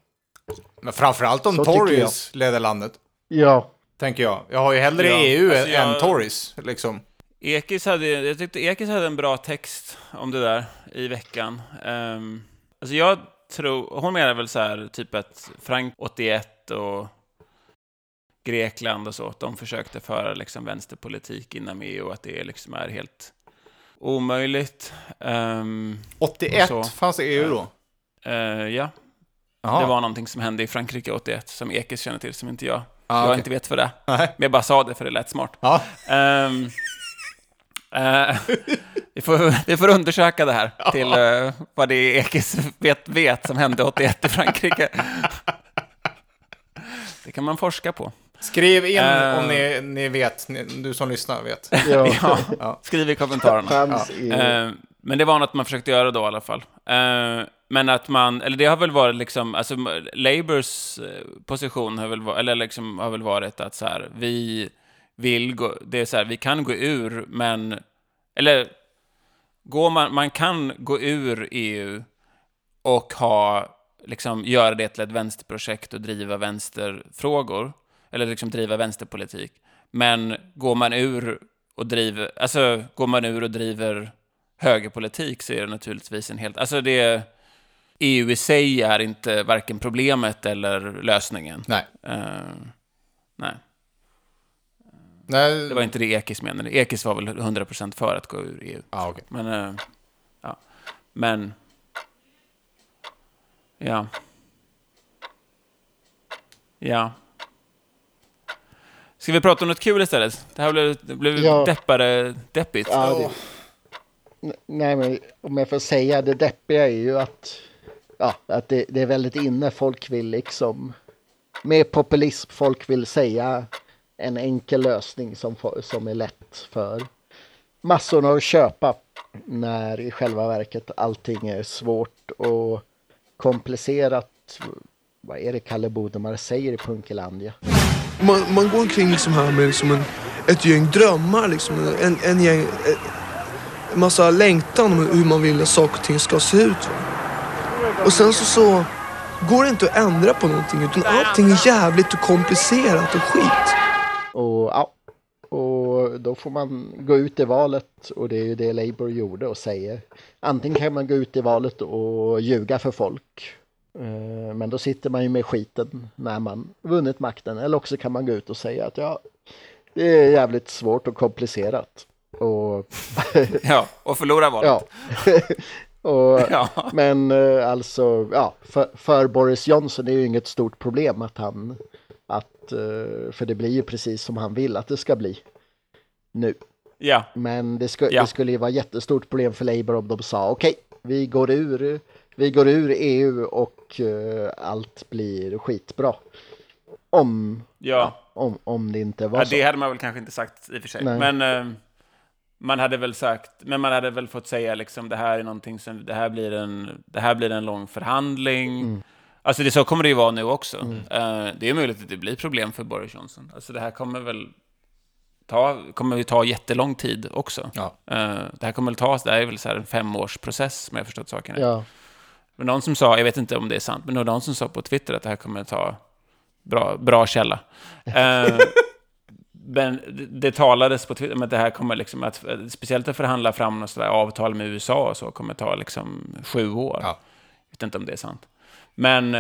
Men framförallt om Så Tories leder landet. Ja, Tänker jag. Jag har ju hellre Ja, EU alltså jag- än Tories. Liksom. Ekis hade, jag tyckte Ekis hade en bra text om det där i veckan. Um, alltså jag tror, hon menar väl så här, typ att Frank 81 och Grekland och så, att de försökte föra liksom vänsterpolitik inom EU och att det liksom är helt omöjligt. Um, 81 Och så. fanns det EU då? eh, ja, Jaha. det var någonting som hände i Frankrike 81 som Ekis känner till, som inte jag. Ah, jag okej. inte vet vad det. Nej. Men jag bara sa det för det lät smart. Ja. Ehm, eh, vi, får, vi får undersöka det här till eh, vad det är Ekis vet, vet som hände 81 i Frankrike. Det kan man forska på. Skriv in Eh. om ni, ni vet, ni, du som lyssnar vet. ja. Ja, Ja. skriv i kommentarerna. Eh, men det var något man försökte göra då i alla fall. Men att man, eller det har väl varit liksom, alltså Labours position har väl, eller liksom har väl varit att så här, vi vill gå, det är så här, vi kan gå ur, men, eller, går man, man kan gå ur EU och ha, liksom, göra det till ett vänsterprojekt och driva vänsterfrågor, eller liksom driva vänsterpolitik. Men går man ur och driver, alltså går man ur och driver högerpolitik så är det naturligtvis en helt, alltså det, EU i sig är inte varken problemet eller lösningen. Nej. Eh, nej, Nej. det var inte det Ekis menade. Ekis var väl 100% för att gå ur EU. Ja, okej. Men, eh, ja. Men, ja. Ja. Ska vi prata om något kul istället? Det här blev, det blev Ja. deppare, deppigt. Ja, det, Nej, men om jag får säga det deppiga är ju att, ja, att det, det är väldigt inne. Folk vill liksom med populism. Folk vill säga en enkel lösning som, som är lätt för massorna att köpa. När i själva verket allting är svårt och komplicerat. Vad är det Kalle Bodemar säger i Punkelandia? Man, man går omkring liksom här med liksom en, ett gäng drömmar. Liksom, en, en, gäng, eh, en massa längtan om hur man vill att saker och ting ska se ut. Och sen så, så går det inte att ändra på någonting utan allting är jävligt och komplicerat och skit. Och, ja, och då får man gå ut i valet och det är ju det Labour gjorde och säger. Antingen kan man gå ut i valet och ljuga för folk. eh, Men då sitter man ju med skiten när man vunnit makten. Eller också kan man gå ut och säga att ja, det är jävligt svårt och komplicerat. Och Ja, och förlora valet. ja. Och, Ja. Men eh, alltså, ja, för, för Boris Johnson är ju inget stort problem att han, att, eh, för det blir ju precis som han vill att det ska bli nu. Ja, Men det, sku, Ja. det skulle ju vara jättestort problem för Labour om de sa okej, vi går ur, vi går ur EU och eh, allt blir skitbra. Om, ja. om, om det inte var ja så. det hade man väl kanske inte sagt i och för sig. Nej. Men eh, man hade väl sagt, men man hade väl fått säga liksom det här är någonting som, det här blir en, det här blir en lång förhandling. Mm. Alltså det, så kommer det ju vara nu också. Eh, det är möjligt att det blir problem för Boris Johnson. Alltså det här kommer väl ta, kommer ju ta jättelång tid också. Ja. Eh, det här kommer väl ta, det här är väl så här en femårsprocess om jag förstått saken. Ja, Men någon som sa, jag vet inte om det är sant, men det var någon som sa på Twitter att det här kommer ta bra, bra källa. Eh, men det, talades på Twitter om att det här kommer liksom att, speciellt att förhandla fram något avtal med USA och så, kommer ta liksom sju år. Ja. Jag vet inte om det är sant. Men,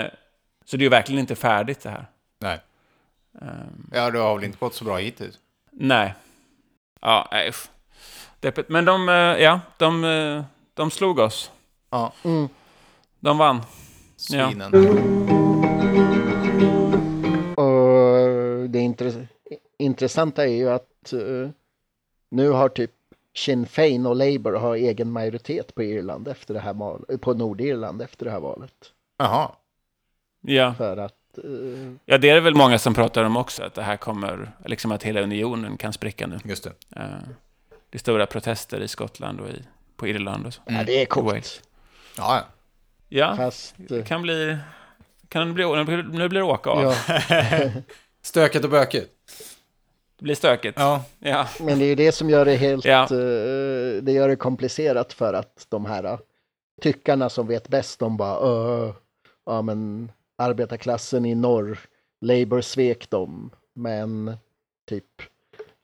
så det är ju verkligen inte färdigt det här. Nej. Ehm, Ja, det har väl inte gått så bra hittills. nej. Ja, nej. Deppigt. Men de, eh, ja, de, eh, de slog oss. Ja. mm. De vann. Ja. Svinen. Och det intress- intressanta är ju att eh, nu har typ Sinn Féin och Labour har egen majoritet på Irland efter det här val- på Nordirland efter det här valet. Jaha. Ja. För att eh, Ja, det är det väl många som pratar om också, att det här kommer, liksom att hela unionen kan spricka nu. Just det. Eh, det är stora protester i Skottland och i, på Irland och så. ja, det är coolt. Ja, ja. Ja, Fast det eh, kan bli... Kan det bli, nu blir det åka av. ja, Stökigt och bökigt. Det blir stökigt. Ja. Ja. men det är ju det som gör det helt Ja. det gör det komplicerat för att de här tyckarna som vet bäst de bara "Öh, ja men arbetarklassen i norr Labour svek dem men typ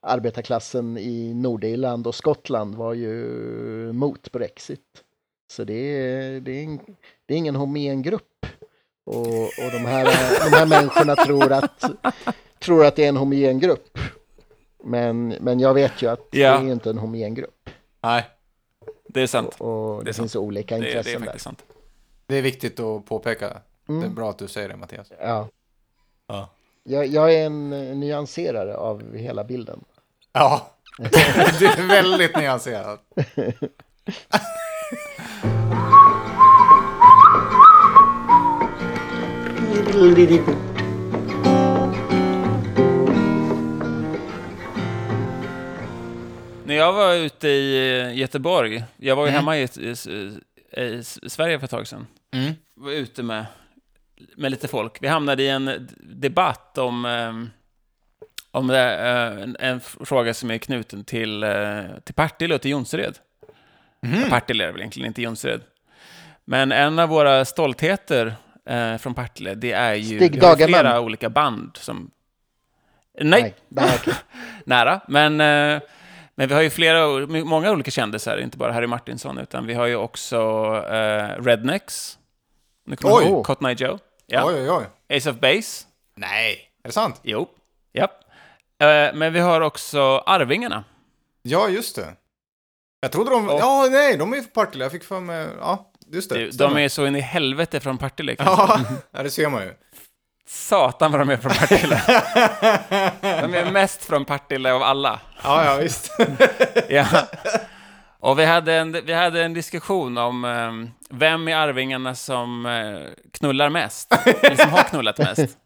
arbetarklassen i Nordirland och Skottland var ju mot Brexit. Så det är, det är, en, det är ingen homogen grupp. Och, och de, här, de här människorna tror att, tror att det är en homogen grupp. Men, men jag vet ju att Ja. det är inte en homogen grupp. Nej, Det är sant. Och det, Det är finns olika Det, det är intressen där. sant. Det är viktigt att påpeka. Det är Mm. bra att du säger det, Mattias. Ja. Ja. Jag, jag är en nyanserare av hela bilden. Ja, du är väldigt nyanserad. När jag var ute i eh, Göteborg, jag var ju Mm. hemma i, i, Sverige för ett tag sedan. Mm. var ute med, med lite folk. Vi hamnade i en debatt om, eh, om det, eh, en, en fråga som är knuten till, eh, till Partille och till Jonsered. Mhm. Partille är väl egentligen inte Jonsered. Men en av våra stoltheter eh, från Partille, det är ju Stig Dagerman. flera olika band som... Nej, okej. nära. Men, eh, men vi har ju flera, många olika kändisar, inte bara Harry Martinsson, utan vi har ju också eh, Rednecks. Ni kommer Oj. Cotton Eye Joe. Ja. Oj, oj, oj. Ace of Base. Nej, är det sant? Jo. Ja. Eh, men vi har också Arvingarna. Ja, just det. Jag trodde de... Och- Ja, nej, de är ju på Partille. Jag fick för mig... Ja, just det. De stämmer. är så in i helvete från Partille. Ja, ja, det ser man ju. Satan vad de är från Partille. De är mest från Partille av alla. Ja, ja, visst. Ja. Och vi hade en, vi hade en diskussion om eh, vem i Arvingarna som eh, knullar mest. Eller som har knullat mest.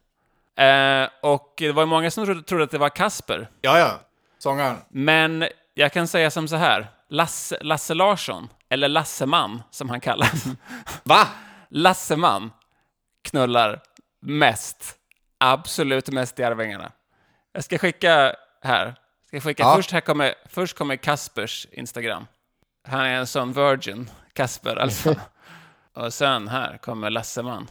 Eh, och det var ju många som trodde, trodde att det var Kasper. Ja, ja. Sångaren. Men jag kan säga som så här. Lasse, Lasse Larsson, eller Lasseman som han kallas. Va? Lasseman knullar mest. Absolut mest i Arvingarna. Jag ska skicka här. Ska skicka. Ja. Först, här kommer, först kommer Kaspers Instagram. Han är en sån virgin, Kasper alltså. Och sen här kommer Lasseman.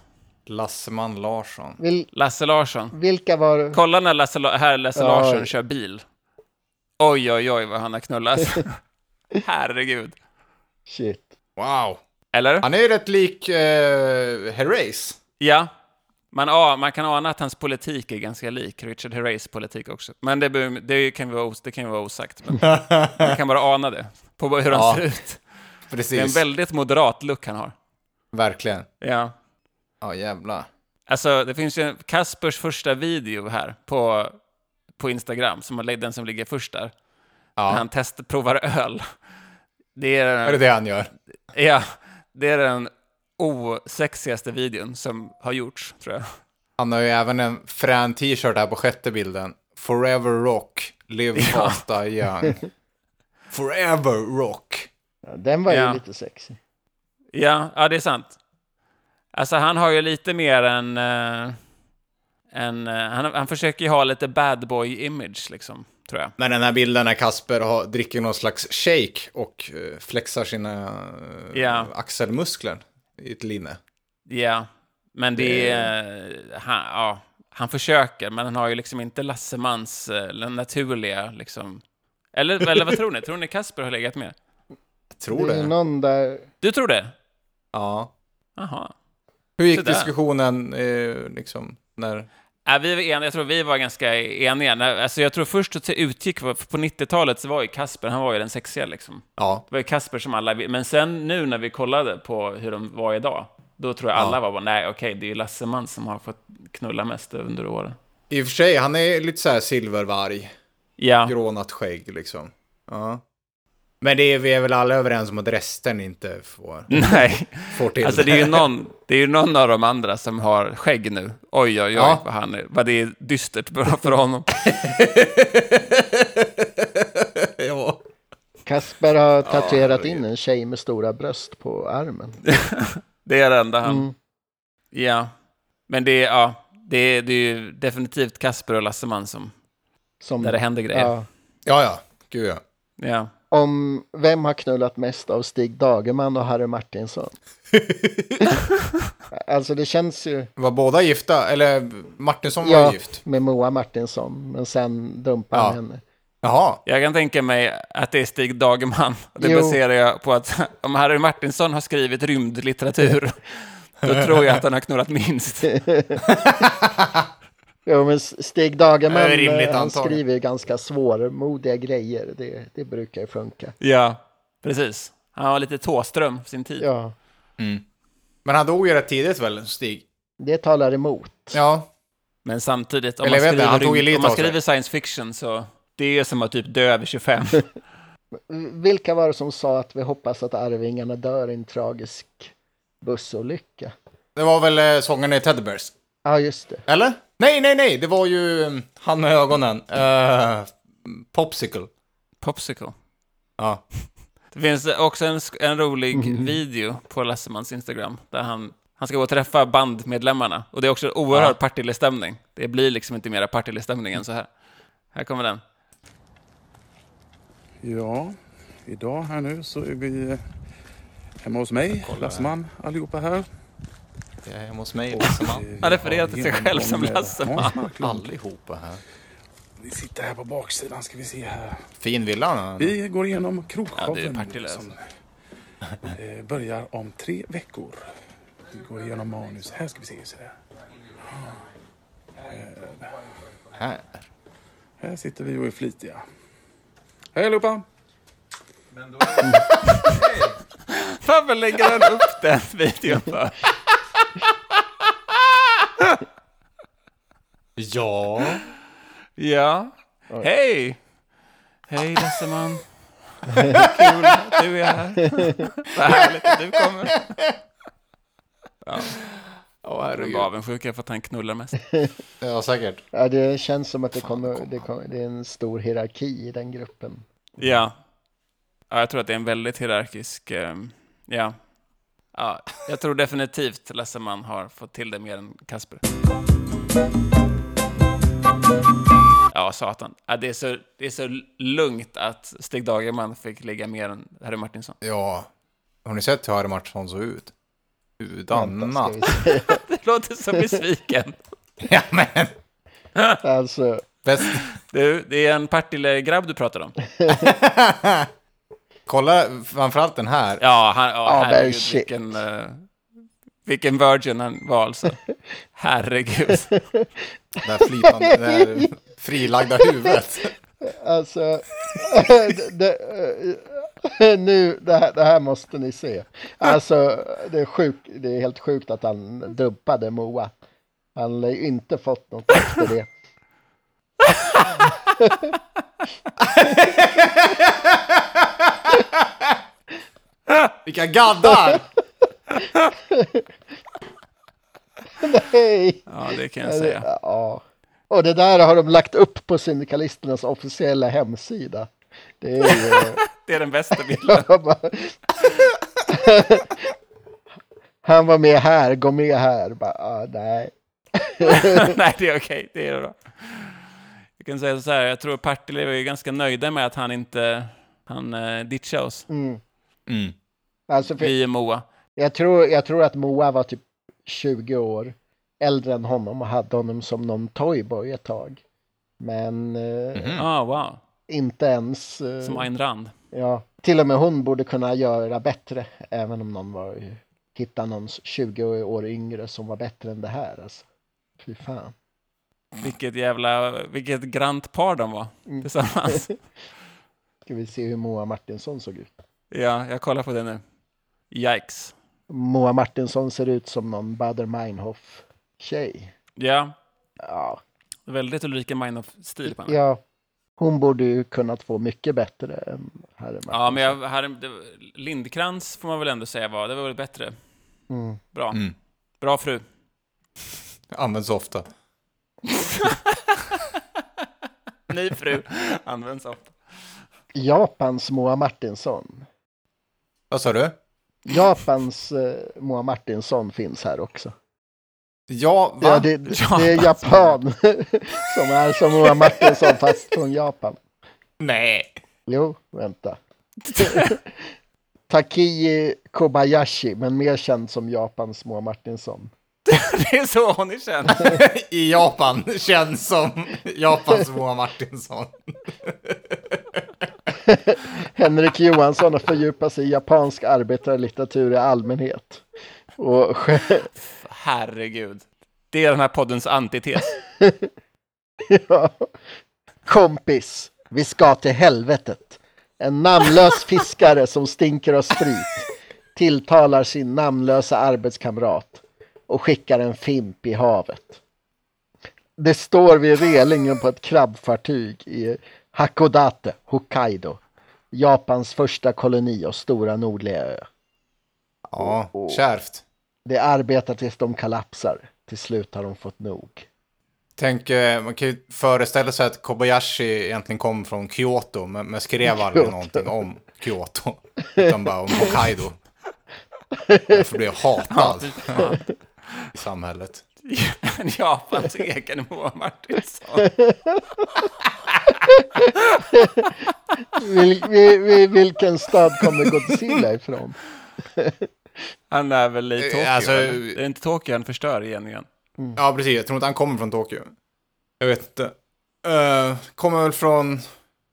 Lasseman Larsson. Vil, Lasse Larsson. vilka var... Kolla när Lasse, La- här Lasse Ja. Larsson kör bil. Oj, oj, oj vad han har knullat. Herregud. Shit. Wow. Eller? Han är ju rätt lik uh, Herreys. Ja. Man, a- man kan ana att hans politik är ganska lik Richard Herreys politik också. Men det, det, kan, vara, det kan ju vara osagt. Men man kan bara ana det, på hur han Ja. ser ut. Det är en precis. väldigt moderat look han har. Verkligen. Ja. Ja, jävlar. Alltså, det finns ju Kaspers första video här på, på Instagram, som, den som ligger först där. När Ja. han testprovar öl. Det är, Är det det han gör? Ja, det är den osexigaste videon som har gjorts, tror jag. Han har ju även en frän t-shirt här på sjätte bilden. Forever rock, live fast, die young. Forever rock. Ja, den var ju Ja. lite sexy. Ja, ja, det är sant. Alltså, han har ju lite mer en... eh, en eh, han, han försöker ju ha lite bad boy-image, liksom, tror jag. Men den här bilden när Kasper har, dricker någon slags shake och eh, flexar sina eh, Ja. axelmuskler i ett linne. Ja, men det är... Han, ja, han försöker, men han har ju liksom inte Lassemans eh, naturliga, liksom... Eller, eller vad tror ni? Tror ni Kasper har legat med? Tror det är det. någon där, Du tror det? Ja. Jaha. Hur gick Sådär. diskussionen eh, liksom när... Ja, vi var eniga, jag tror vi var ganska eniga. Alltså, jag tror först att det utgick, på 90-talet så var ju Kasper, han var ju den sexiga liksom. Ja. Det var ju Kasper som alla, men sen nu när vi kollade på hur de var idag, då tror jag alla Ja. var bara, nej okej, det är ju Lasseman som har fått knulla mest under åren. I och för sig, han är lite så här silvervarg. Ja, Grånat skägg liksom. Ja. Men det är, vi är väl alla överens om att resten inte får, nej. får till Alltså det är ju någon, det är ju någon av de andra som har skägg nu. Oj, oj, oj, Ja. vad, han är, vad det är dystert bra för honom. ja. Kasper har tatuerat in en tjej med stora bröst på armen. Det är det enda han... Mm. Ja. Men det är, ja, det är, det är ju definitivt Kasper och Lasseman som, Som, där det händer grejer. ja. ja, ja. Gud ja. Ja. Om vem har knullat mest av Stig Dagerman och Harry Martinsson? alltså det känns ju Var båda gifta? Eller Martinsson var Ja. gift. med Moa Martinsson, men sen dumpar han Ja. henne. Jaha. Jag kan tänka mig att det är Stig Dagerman. Det Jo. baserar jag på att om Harry Martinsson har skrivit rymdlitteratur, då tror jag att han har knullat minst. Jo, men Stig Dagerman, rimligt eh, han skriver ju ganska svårmodiga grejer. Det, det brukar ju funka. Ja, precis. Han var lite Tåström för sin tid. Ja, Men han dog ju rätt tidigt väl, Stig? det talar emot. Ja. Men samtidigt, om Eller man, inte, skriver, han tog ju rymd- om man skriver science fiction så det är som att typ dö över 25. Vilka var det som sa att vi hoppas att Arvingarna dör i en tragisk bussolycka? Det var väl eh, sången i Teddy Bears? Ja, just det. Eller? Nej, nej, nej. Det var ju mm, han med ögonen. Uh, Popsicle. Popsicle. Ja. Det finns också en, en rolig Mm. video på Lassemans Instagram där han, han ska gå och träffa bandmedlemmarna. Och det är också en oerhörd Ja. Partille-stämning. Det blir liksom inte mera Partille-stämning än så här. Här kommer den. Ja, idag här nu så är vi eh, hemma hos mig, Lasseman allihopa här. Det är hemma hos mig, Lasseman. Han refererar till sig själv som Lasseman. Allihopa här. Vi sitter här på baksidan ska vi se här. Fin villa han har. Vi går igenom Ja, det är krogshowen Partille, som eh, börjar om tre veckor. Vi går igenom manus. Här ska vi se. Så här. Här. här sitter vi och är flitiga. Hej allihopa! Varför lägger han upp den videon för? Ja. Ja. Hej! Hej Lasseman. Kul att du är här. Vad härligt att du kommer. Ja, Åh, jag är herregud. avundsjuk för att han knullar mest. Ja, säkert. Ja, det känns som att det, kommer, det, kommer, det är en stor hierarki i den gruppen. Ja. ja. Jag tror att det är en väldigt hierarkisk... ehm, ja. ja. Jag tror definitivt Lasseman har fått till det mer än Kasper. Ja, satan. Ja, det, är så, det är så lugnt att Stig Dagerman fick ligga mer än Harry Martinsson. Ja. Har ni sett hur Harry Martinsson såg ut? Se. Det låter så besviken. Ja, men. Alltså, Bäst. Du, det är en Partille-grabb du pratar om. Kolla framförallt den här. Ja, han, ja, men herregud, vilken, uh, vilken virgin han var alltså. Herregud. Det här flytande, det här frilagda huvudet. alltså det, det, nu, det här, det här måste ni se. Alltså, det är, sjuk, det är helt sjukt att han dumpade Moa. Han har ju inte fått något efter det. Vilka gaddar! Nej! Ja, det kan jag säga. Ja. Och det där har de lagt upp på syndikalisternas officiella hemsida. Det är ju... Det är den bästa bilden. Han var med här, gå med här. Bara, ah, nej. Nej, det är okej. Det är bra. Jag kan säga så här, jag tror Partille är ganska nöjda med att han inte han uh, ditchade oss. Mm. Mm. Alltså, för, Vi och Moa. Jag, tror, jag tror att Moa var typ 20 år äldre än honom och hade honom som någon toyboy ett tag. Men eh, Mhm. Ah, wow. inte ens... eh, Som Ayn Rand. Ja, till och med hon borde kunna göra bättre, även om någon var hitta någon 20 år yngre som var bättre än det här. Alltså. Fy fan. Vilket jävla, vilket grant par de var Mm. tillsammans. Ska vi se hur Moa Martinsson såg ut. Ja, jag kollar på det nu. Yikes. Moa Martinsson ser ut som någon Bader Meinhof-tjej. Ja, Ja, väldigt Ulrika Meinhof-stil på henne. ja, hon borde ju kunnat få mycket bättre än herr Martinsson. Ja, men jag, här, det, Lindkrans får man väl ändå säga var, det var väl bättre. Mm. Bra. Mm. Bra fru. Används ofta. Ny fru. Används ofta. Japans Moa Martinsson. Vad sa du? Japans eh, Moa Martinsson finns här också. Ja, va? Ja, det, det är Japan som är som Moa Martinsson fast från Japan. Nej. Jo, vänta. Takiyi Kobayashi, men mer känd som Japans Moa Martinsson. Det är så hon är känd. I Japan. Känns som Japans Moa Martinsson. Henrik Johansson har fördjupat sig i japansk arbetarlitteratur i allmänhet. Och Herregud. Det är den här poddens antites. ja. Kompis, vi ska till helvetet. En namnlös fiskare som stinker av sprit tilltalar sin namnlösa arbetskamrat och skickar en fimp i havet. Det står vid relingen på ett krabbfartyg i Hakodate, Hokkaido. Japans första koloni och stora nordliga ö. Ja, kärvt. Det arbetar tills de kollapsar. Till slut har de fått nog. Tänk, eh, man kan ju föreställa sig att Kobayashi egentligen kom från Kyoto, men, men skrev aldrig Kyoto. någonting om Kyoto. Utan bara om Hokkaido. Därför blev jag hatad i samhället. Japans egen Moa Martinsson. Vil, vil, vil, vilken stad kommer Godzilla ifrån? Han är väl i Tokyo? Alltså- eller? det är inte Tokyo han förstör igen igen. Ja, precis. Jag tror inte han kommer från Tokyo. Jag vet inte. Uh, kommer väl från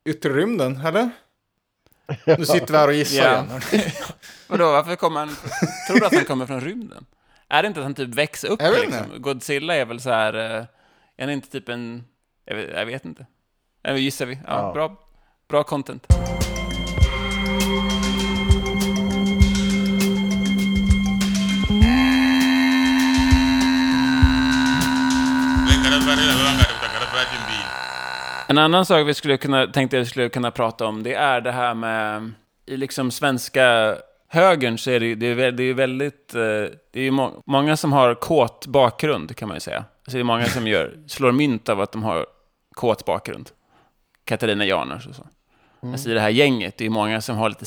yttre rymden, eller? Nu sitter vi här och gissar Ja. igen. Vadå, varför kommer han... Tror du att han kommer från rymden? Är det inte att han typ växer upp Jag vet liksom? Godzilla är väl så här... eh, Är han inte typ en... Jag vet, jag vet inte. Nej, gissar vi. Ja, Ja. Bra, bra content. En annan sak vi skulle kunna, tänkte jag skulle kunna prata om, det är det här med, i liksom svenska högern så är det, ju- det är, det är väldigt, eh, det är ju må, många som har kåt bakgrund kan man ju säga. Alltså det är många som gör, slår mynt av att de har kåt bakgrund. Katarina Janers och så. Alltså i det här gänget, det är många som har lite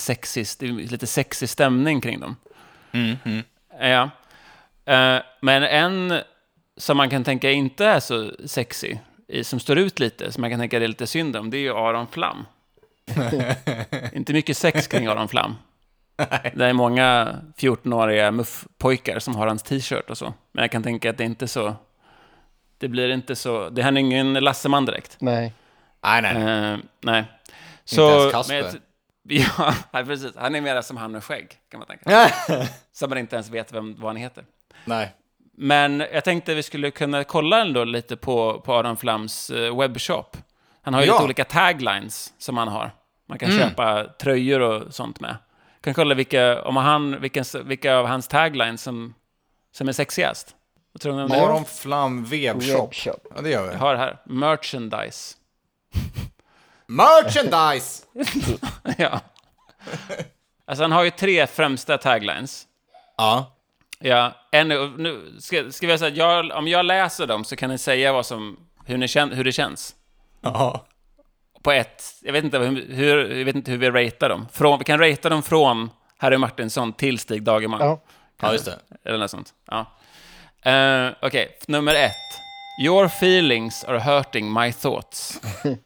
är lite sexig stämning kring dem. Mm, mm. Ja. Eh, men en som man kan tänka inte är så sexy, i- som står ut lite, som man kan tänka det är lite synd om, det är ju Aron Flam. inte mycket sex kring Aron Flam. Det är många 14-åriga muffpojkar som har hans t-shirt och så. Men jag kan tänka att det är inte så... Det blir inte så... Det här är ingen Lasseman direkt. Nej. Nej, nej. Eh, nej. ens Kasper. men jag- ja, nej, precis. Han är mer som han med skägg, kan man tänka. Som man inte ens vet vem, vad han heter. nej. Men jag tänkte vi skulle kunna kolla ändå lite på, på Aron Flams eh, webbshop. Han har ju Ja. lite olika taglines som han har. Man kan Mm. köpa tröjor och sånt med. Kan kolla vilka, om han, vilka, vilka av hans taglines som, som är sexigast. Vad tror ni om det? Aron Flam Webshop. Ja, det gör Jag vi. har här. Merchandise. Merchandise! ja. Alltså han har ju tre främsta taglines. Ja. Ja, en, nu ska, ska vi säga att jag, om jag läser dem så kan ni säga vad som, hur, ni kän, hur det känns. Ja. På ett, jag vet inte hur, jag vet inte hur vi ratear dem. Från, vi kan ratea dem från Harry Martinsson till Stig Dagerman. Ja. Ja, just det. Eller något sånt. Ja. Uh, Okej, nummer ett. Your feelings are hurting my thoughts.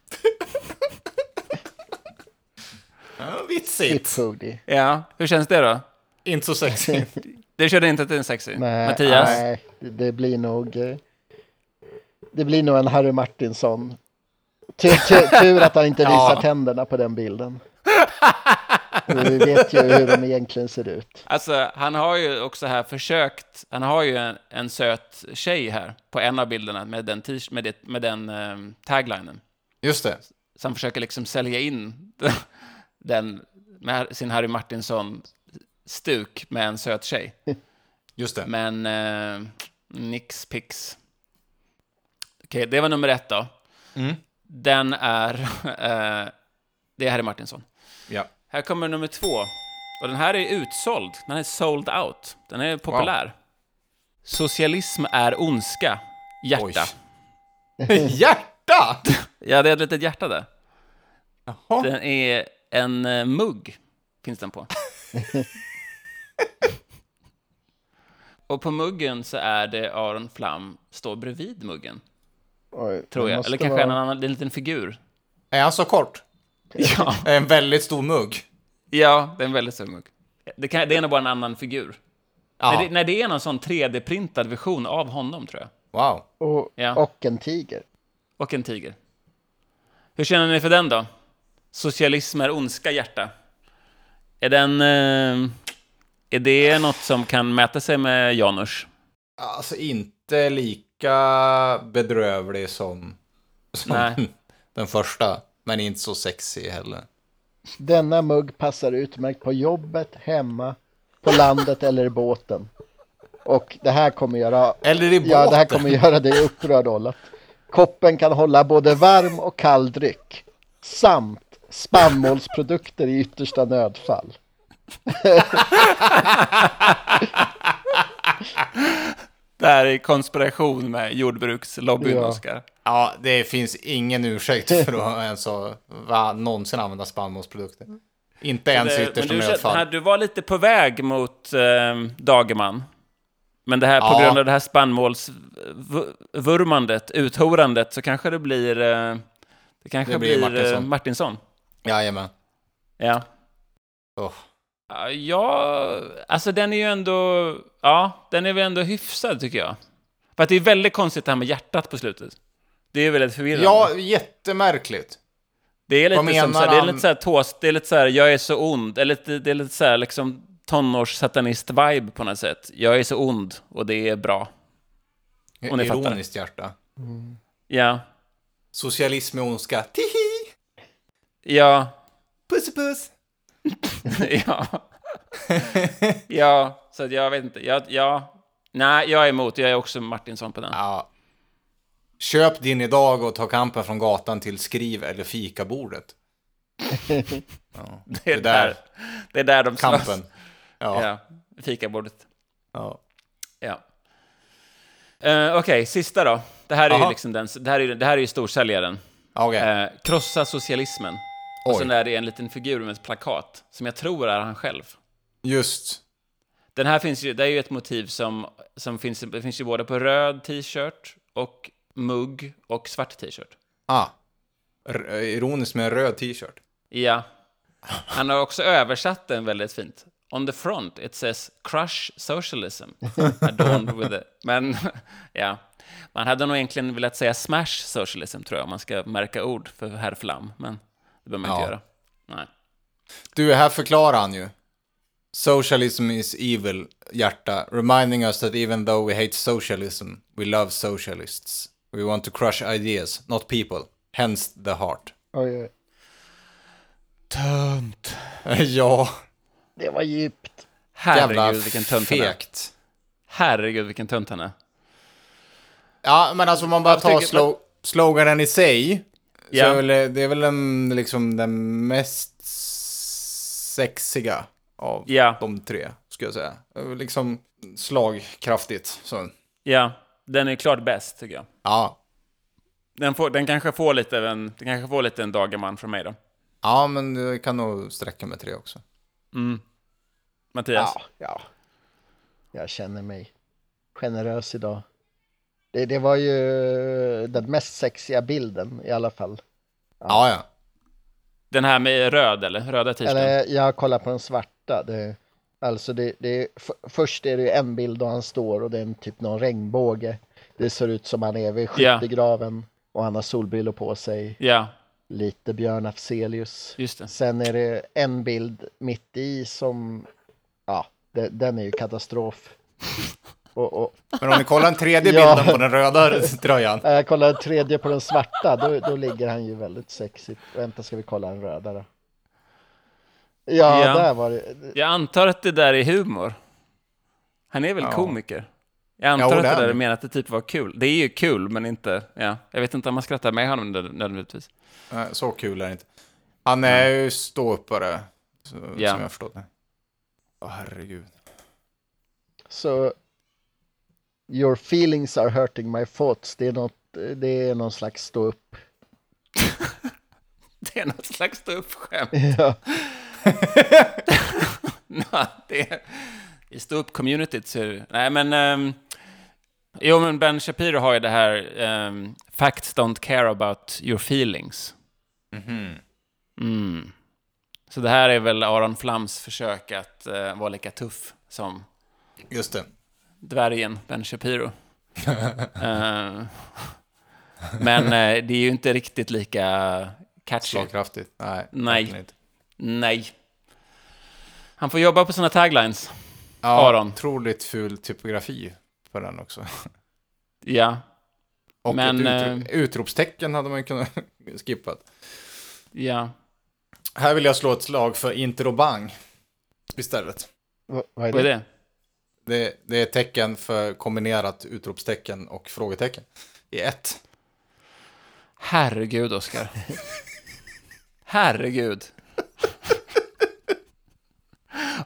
Ja, vitsigt. Ja, hur känns det då? Inte så sexy. Det körde inte till en sexy. Nej, Mattias? nej, det- det blir nog... eh, Det blir nog en Harry Martinsson. Tur, att han inte visar Ja. tänderna på den bilden. Vi vet ju hur de egentligen ser ut. Alltså, han har ju också här försökt, han har ju en, en söt tjej här på en av bilderna med den, med det, med den um, taglinen. Just det. Så han försöker liksom sälja in den med sin Harry Martinsson-stuk med en söt tjej. Just det. Men eh, nix pix. Okej, det var nummer ett då. Mm. Den är... Eh, det är Harry Martinsson. Ja. Här kommer nummer två. Och den här är utsåld. Den är sold out. Den är populär. Socialism är ondska. Hjärta. Hjärta! Ja, det är ett litet hjärta där. Jaha. Den är en eh, mugg, finns den på. Och på muggen så är det Aron Flam står bredvid muggen, Oj, tror jag. Eller kanske vara- en annan det är en liten figur. Är han så kort? Ja, En väldigt stor mugg. ja det är en väldigt stor mugg. Det, kan, det är nog bara en annan figur. Ja. Nej, det, nej, det är någon sån 3D-printad version av honom, tror jag. Wow. Och, Ja. och en tiger. Och en tiger. Hur känner ni för den då? Socialism är ondska, hjärta. Är den... Eh, är det något som kan mäta sig med Janusz? Alltså inte lika bedrövlig som, som Nej. den första. Men inte så sexy heller. Denna mugg passar utmärkt på jobbet, hemma, på landet eller i båten. Och det här kommer göra, Eller i båten. ja, det här kommer göra dig upprörd Ola. Koppen kan hålla både varm och kall dryck. Samt spannmålsprodukter i yttersta nödfall. Det här är konspiration med jordbrukslobbyn, Ja. Oskar. Ja, det finns ingen ursäkt för att ens va, någonsin använda spannmålsprodukter. Inte ens i Det- yttersta men du, känner- nödfall. här, du var lite på väg mot eh, Dagerman. Men det här, på Ja. grund av det här spannmålsvurmandet, uthorandet, så kanske det blir, eh, det kanske Det blir blir, Martinsson. Martinsson. Martinsson. Jajamän. Ja. Oh. Ja, alltså den är ju ändå, ja, den är väl ändå hyfsad tycker jag. För att det är väldigt konstigt det här med hjärtat på slutet. Det är väldigt förvirrande. Ja, jättemärkligt. det är lite som så här, det är lite så här tås, det är lite så här, jag är så ond, eller det, det är lite så här liksom tonårssatanist-vibe på något sätt. Jag är så ond och det är bra. Om ni fattar. Ironiskt hjärta. Ja, Socialism är ondska. Tihi! ja, Puss puss! ja. ja, så jag vet inte. Jag, ja, nej, jag är emot. Jag är också Martinsson på den. Ja. Köp din idag och ta kampen från gatan till skriv eller fikabordet. Ja, Det är, där, det är där de slåss. kampen. Ja. Ja, fikabordet. ja. Ja. Uh, Okej, sista då. Det här är ju Aha. liksom den, det här är, ju- det här är ju storsäljaren. Okej. Eh, krossa socialismen. Och Oj. sen är det en liten figur med ett plakat, som jag tror är han själv. Just. Den här finns ju, det är ju ett motiv som, som finns, det finns ju både på röd t-shirt och mugg och svart t-shirt. Ah. R- ironiskt med en röd t-shirt. Ja. Han har också översatt den väldigt fint. On the front it says crush socialism. Adorned with it. Men, ja. Man hade nog egentligen velat säga smash socialism, tror jag, om man ska märka ord för herr Flam. Men det behöver man Ja. inte göra. Nej. Du, här förklarar han ju. Socialism is evil, hjärta. Reminding us that even though we hate socialism, we love socialists. We want to crush ideas, not people. Hence the heart. Oj, oj. Tönt. ja, Det var djupt. jävla Herregud, vilken tönt han är. Herregud, vilken tönt han är. Ja, men alltså om man bara Jag tar tycker- slo sloganen i sig. Ja. Så är väl, det är väl den, liksom den mest sexiga av Ja. de tre, skulle jag säga. Väl Liksom slagkraftigt. Så. Ja, den är klart bäst, tycker jag. Ja. Den, får, den kanske får lite en, den kanske får lite en Dagerman från mig då. ja, men det kan nog sträcka med tre också. Mm. Mattias? Ja, ja. Jag känner mig generös idag. Det, det var ju den mest sexiga bilden i alla fall. Ja, ja. Den här med röd, eller? Röda t-shirten? Eller jag kollar på den svarta. Det, alltså det, det, först är det ju en bild då han står och det är en typ någon regnbåge. Det ser ut som han är vid skyttegraven och han har solbrillor på sig. Ja, Lite Björn Afzelius. just det. Sen är det en bild mitt i som, ja, det, den är ju katastrof. Och, och Men om ni kollar den tredje Ja. bilden på den röda tröjan. jag kollar den tredje på den svarta, då, då ligger han ju väldigt sexigt. Vänta, ska vi kolla den röda då? Ja, Ja. där var det. Jag antar att det där är humor. Han är väl Ja. komiker? Jag antar att det det är där är menat att det typ var kul. Det är ju kul, men inte... Ja. Jag vet inte om man skrattar med honom nöd- nödvändigtvis. Nej, Så kul är det inte. Han är ju ståuppare, Ja. som jag förstått det. Åh, herregud. Så Your feelings are hurting my thoughts. Det är, något, det är någon slags stå upp. Det är något slags ståuppskämt. Ja. Ja, det är, I ståupp-communityt så är det... Nej, men... ehm, jo, men Ben Shapiro har ju det här... ehm, Facts don't care about your feelings. Mhm. Mm. Så det här är väl Aron Flams försök att eh, vara lika tuff som Just det. Dvärgen Ben Shapiro. Eh, men eh, det är ju inte riktigt lika catchy. Slagkraftigt. Nej. Nej. Nej. Han får jobba på sina taglines. Ja, Aron. otroligt ful typografi på den också. Ja, Och Men, ett utro- utropstecken hade man kunnat skippa. ja. Här vill jag slå ett slag för interobang istället. Va- Vad är Vad är det? Det? Det, är tecken för kombinerat utropstecken och frågetecken i ett. Herregud, Oskar. Herregud.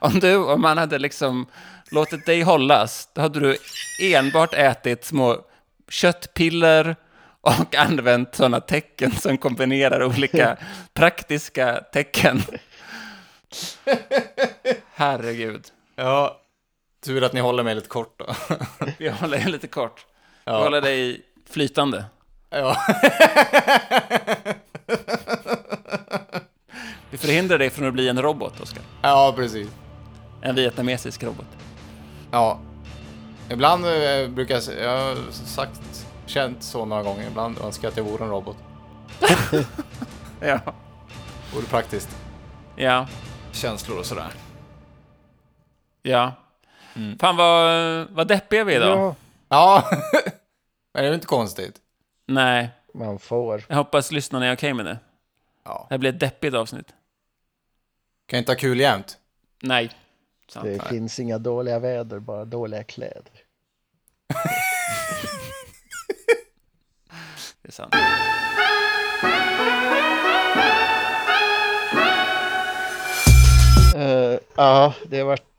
Om du, om man hade liksom låtit dig hållas, då hade du enbart ätit små köttpiller och använt sådana tecken som kombinerar olika praktiska tecken. Herregud. Ja, tur att ni håller mig lite kort då. Vi håller dig lite kort. Vi Ja. håller dig flytande. ja. Vi förhindrar dig från att bli en robot, Oskar. ja, precis. En vietnamesisk robot. Ja. Ibland eh, brukar jag, se- jag har sagt, känt så några gånger, ibland önskar jag att jag vore en robot. Ja. Vore praktiskt. Ja. Känslor och sådär. Ja. Mm. Fan vad, vad deppiga vi är idag. Ja, Ja, men det är ju inte konstigt. Nej, man får. jag hoppas lyssnarna är okej med det. Ja. Det här blir ett deppigt avsnitt. Kan inte ha kul jämt. Nej. Sant. Det finns inga dåliga väder, bara dåliga kläder. Det är sant. Eh, ja, det har varit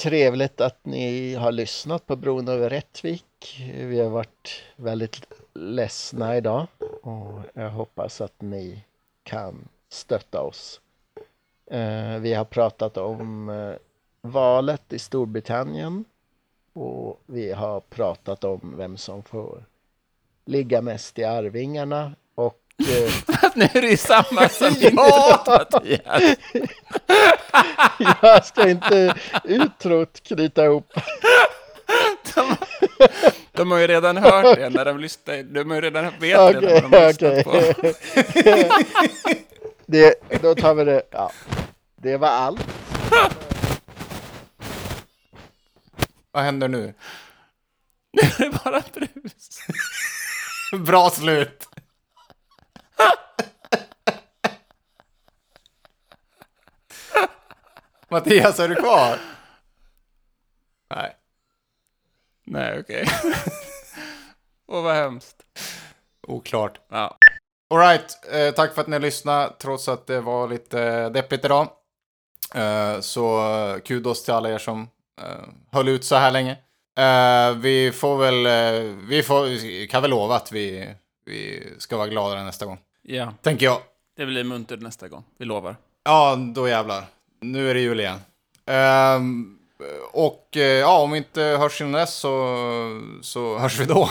trevligt att ni har lyssnat på Bron över Rättvik. Vi har varit väldigt ledsna idag och jag hoppas att ni kan stötta oss. Eh, vi har pratat om eh, valet i Storbritannien och vi har pratat om vem som får ligga mest i Arvingarna och eh, nu är det ju samma som Ja! jag ska inte utrot knyta ihop. De, de har ju redan hört det när de lyssnar. De har ju redan vet det Okej, när de har okej. på. det, då tar vi det. Ja. Det var allt. Vad händer nu? Nu är det bara brus. Bra slut! Mattias, är du kvar? Nej. Nej, okej. Åh, vad hemskt. Oklart. Ja. Alright, eh, tack för att ni lyssnade trots att det var lite eh, deppigt idag. Eh, så eh, kudos till alla er som eh, höll ut så här länge. Eh, vi får väl, eh, vi, får, vi kan väl lova att vi, vi ska vara gladare nästa gång. ja, Tänker jag. det blir muntert nästa gång. Vi lovar. Ja, då jävlar. Nu är det jul igen. Um, och eh, ja, om vi inte hörs innan dess så, så hörs vi då.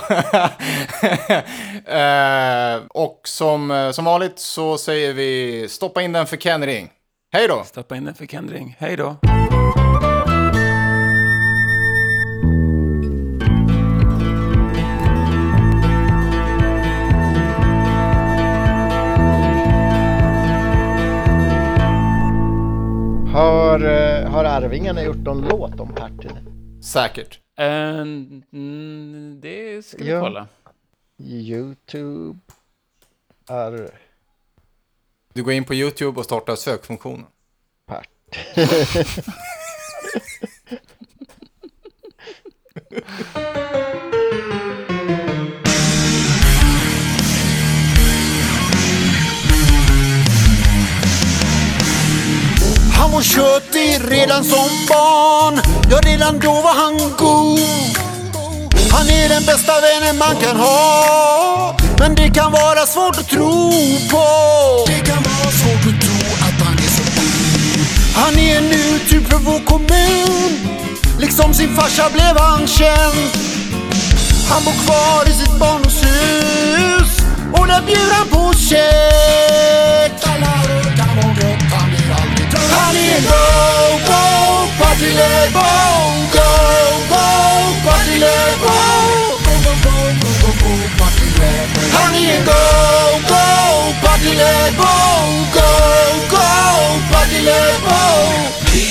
uh, och som, eh, som vanligt så säger vi stoppa in den för Ken Ring. Hej då! Stoppa in den för Kenring. Hej då! Har, eh, har Arvingarna gjort någon låt om Partille? Säkert. Eh, mm, det ska vi Ja. kolla. Youtube är Du går in på YouTube och startar sökfunktionen. part. Han var köttig redan som barn. Ja, redan då var han god. Han är den bästa vännen man kan ha. Men det kan vara svårt att tro på. Det kan vara svårt att tro att han är så god Han är en typ för vår kommun. Liksom sin farsa blev han känd. Han bor kvar i sitt barndomshus. Och där bjuder han på käk. honey and go, go, party le bon, go, go, party le bon, go, go, go, go, go, party le bon, go, go, party le bon, go, go, party le bon. Die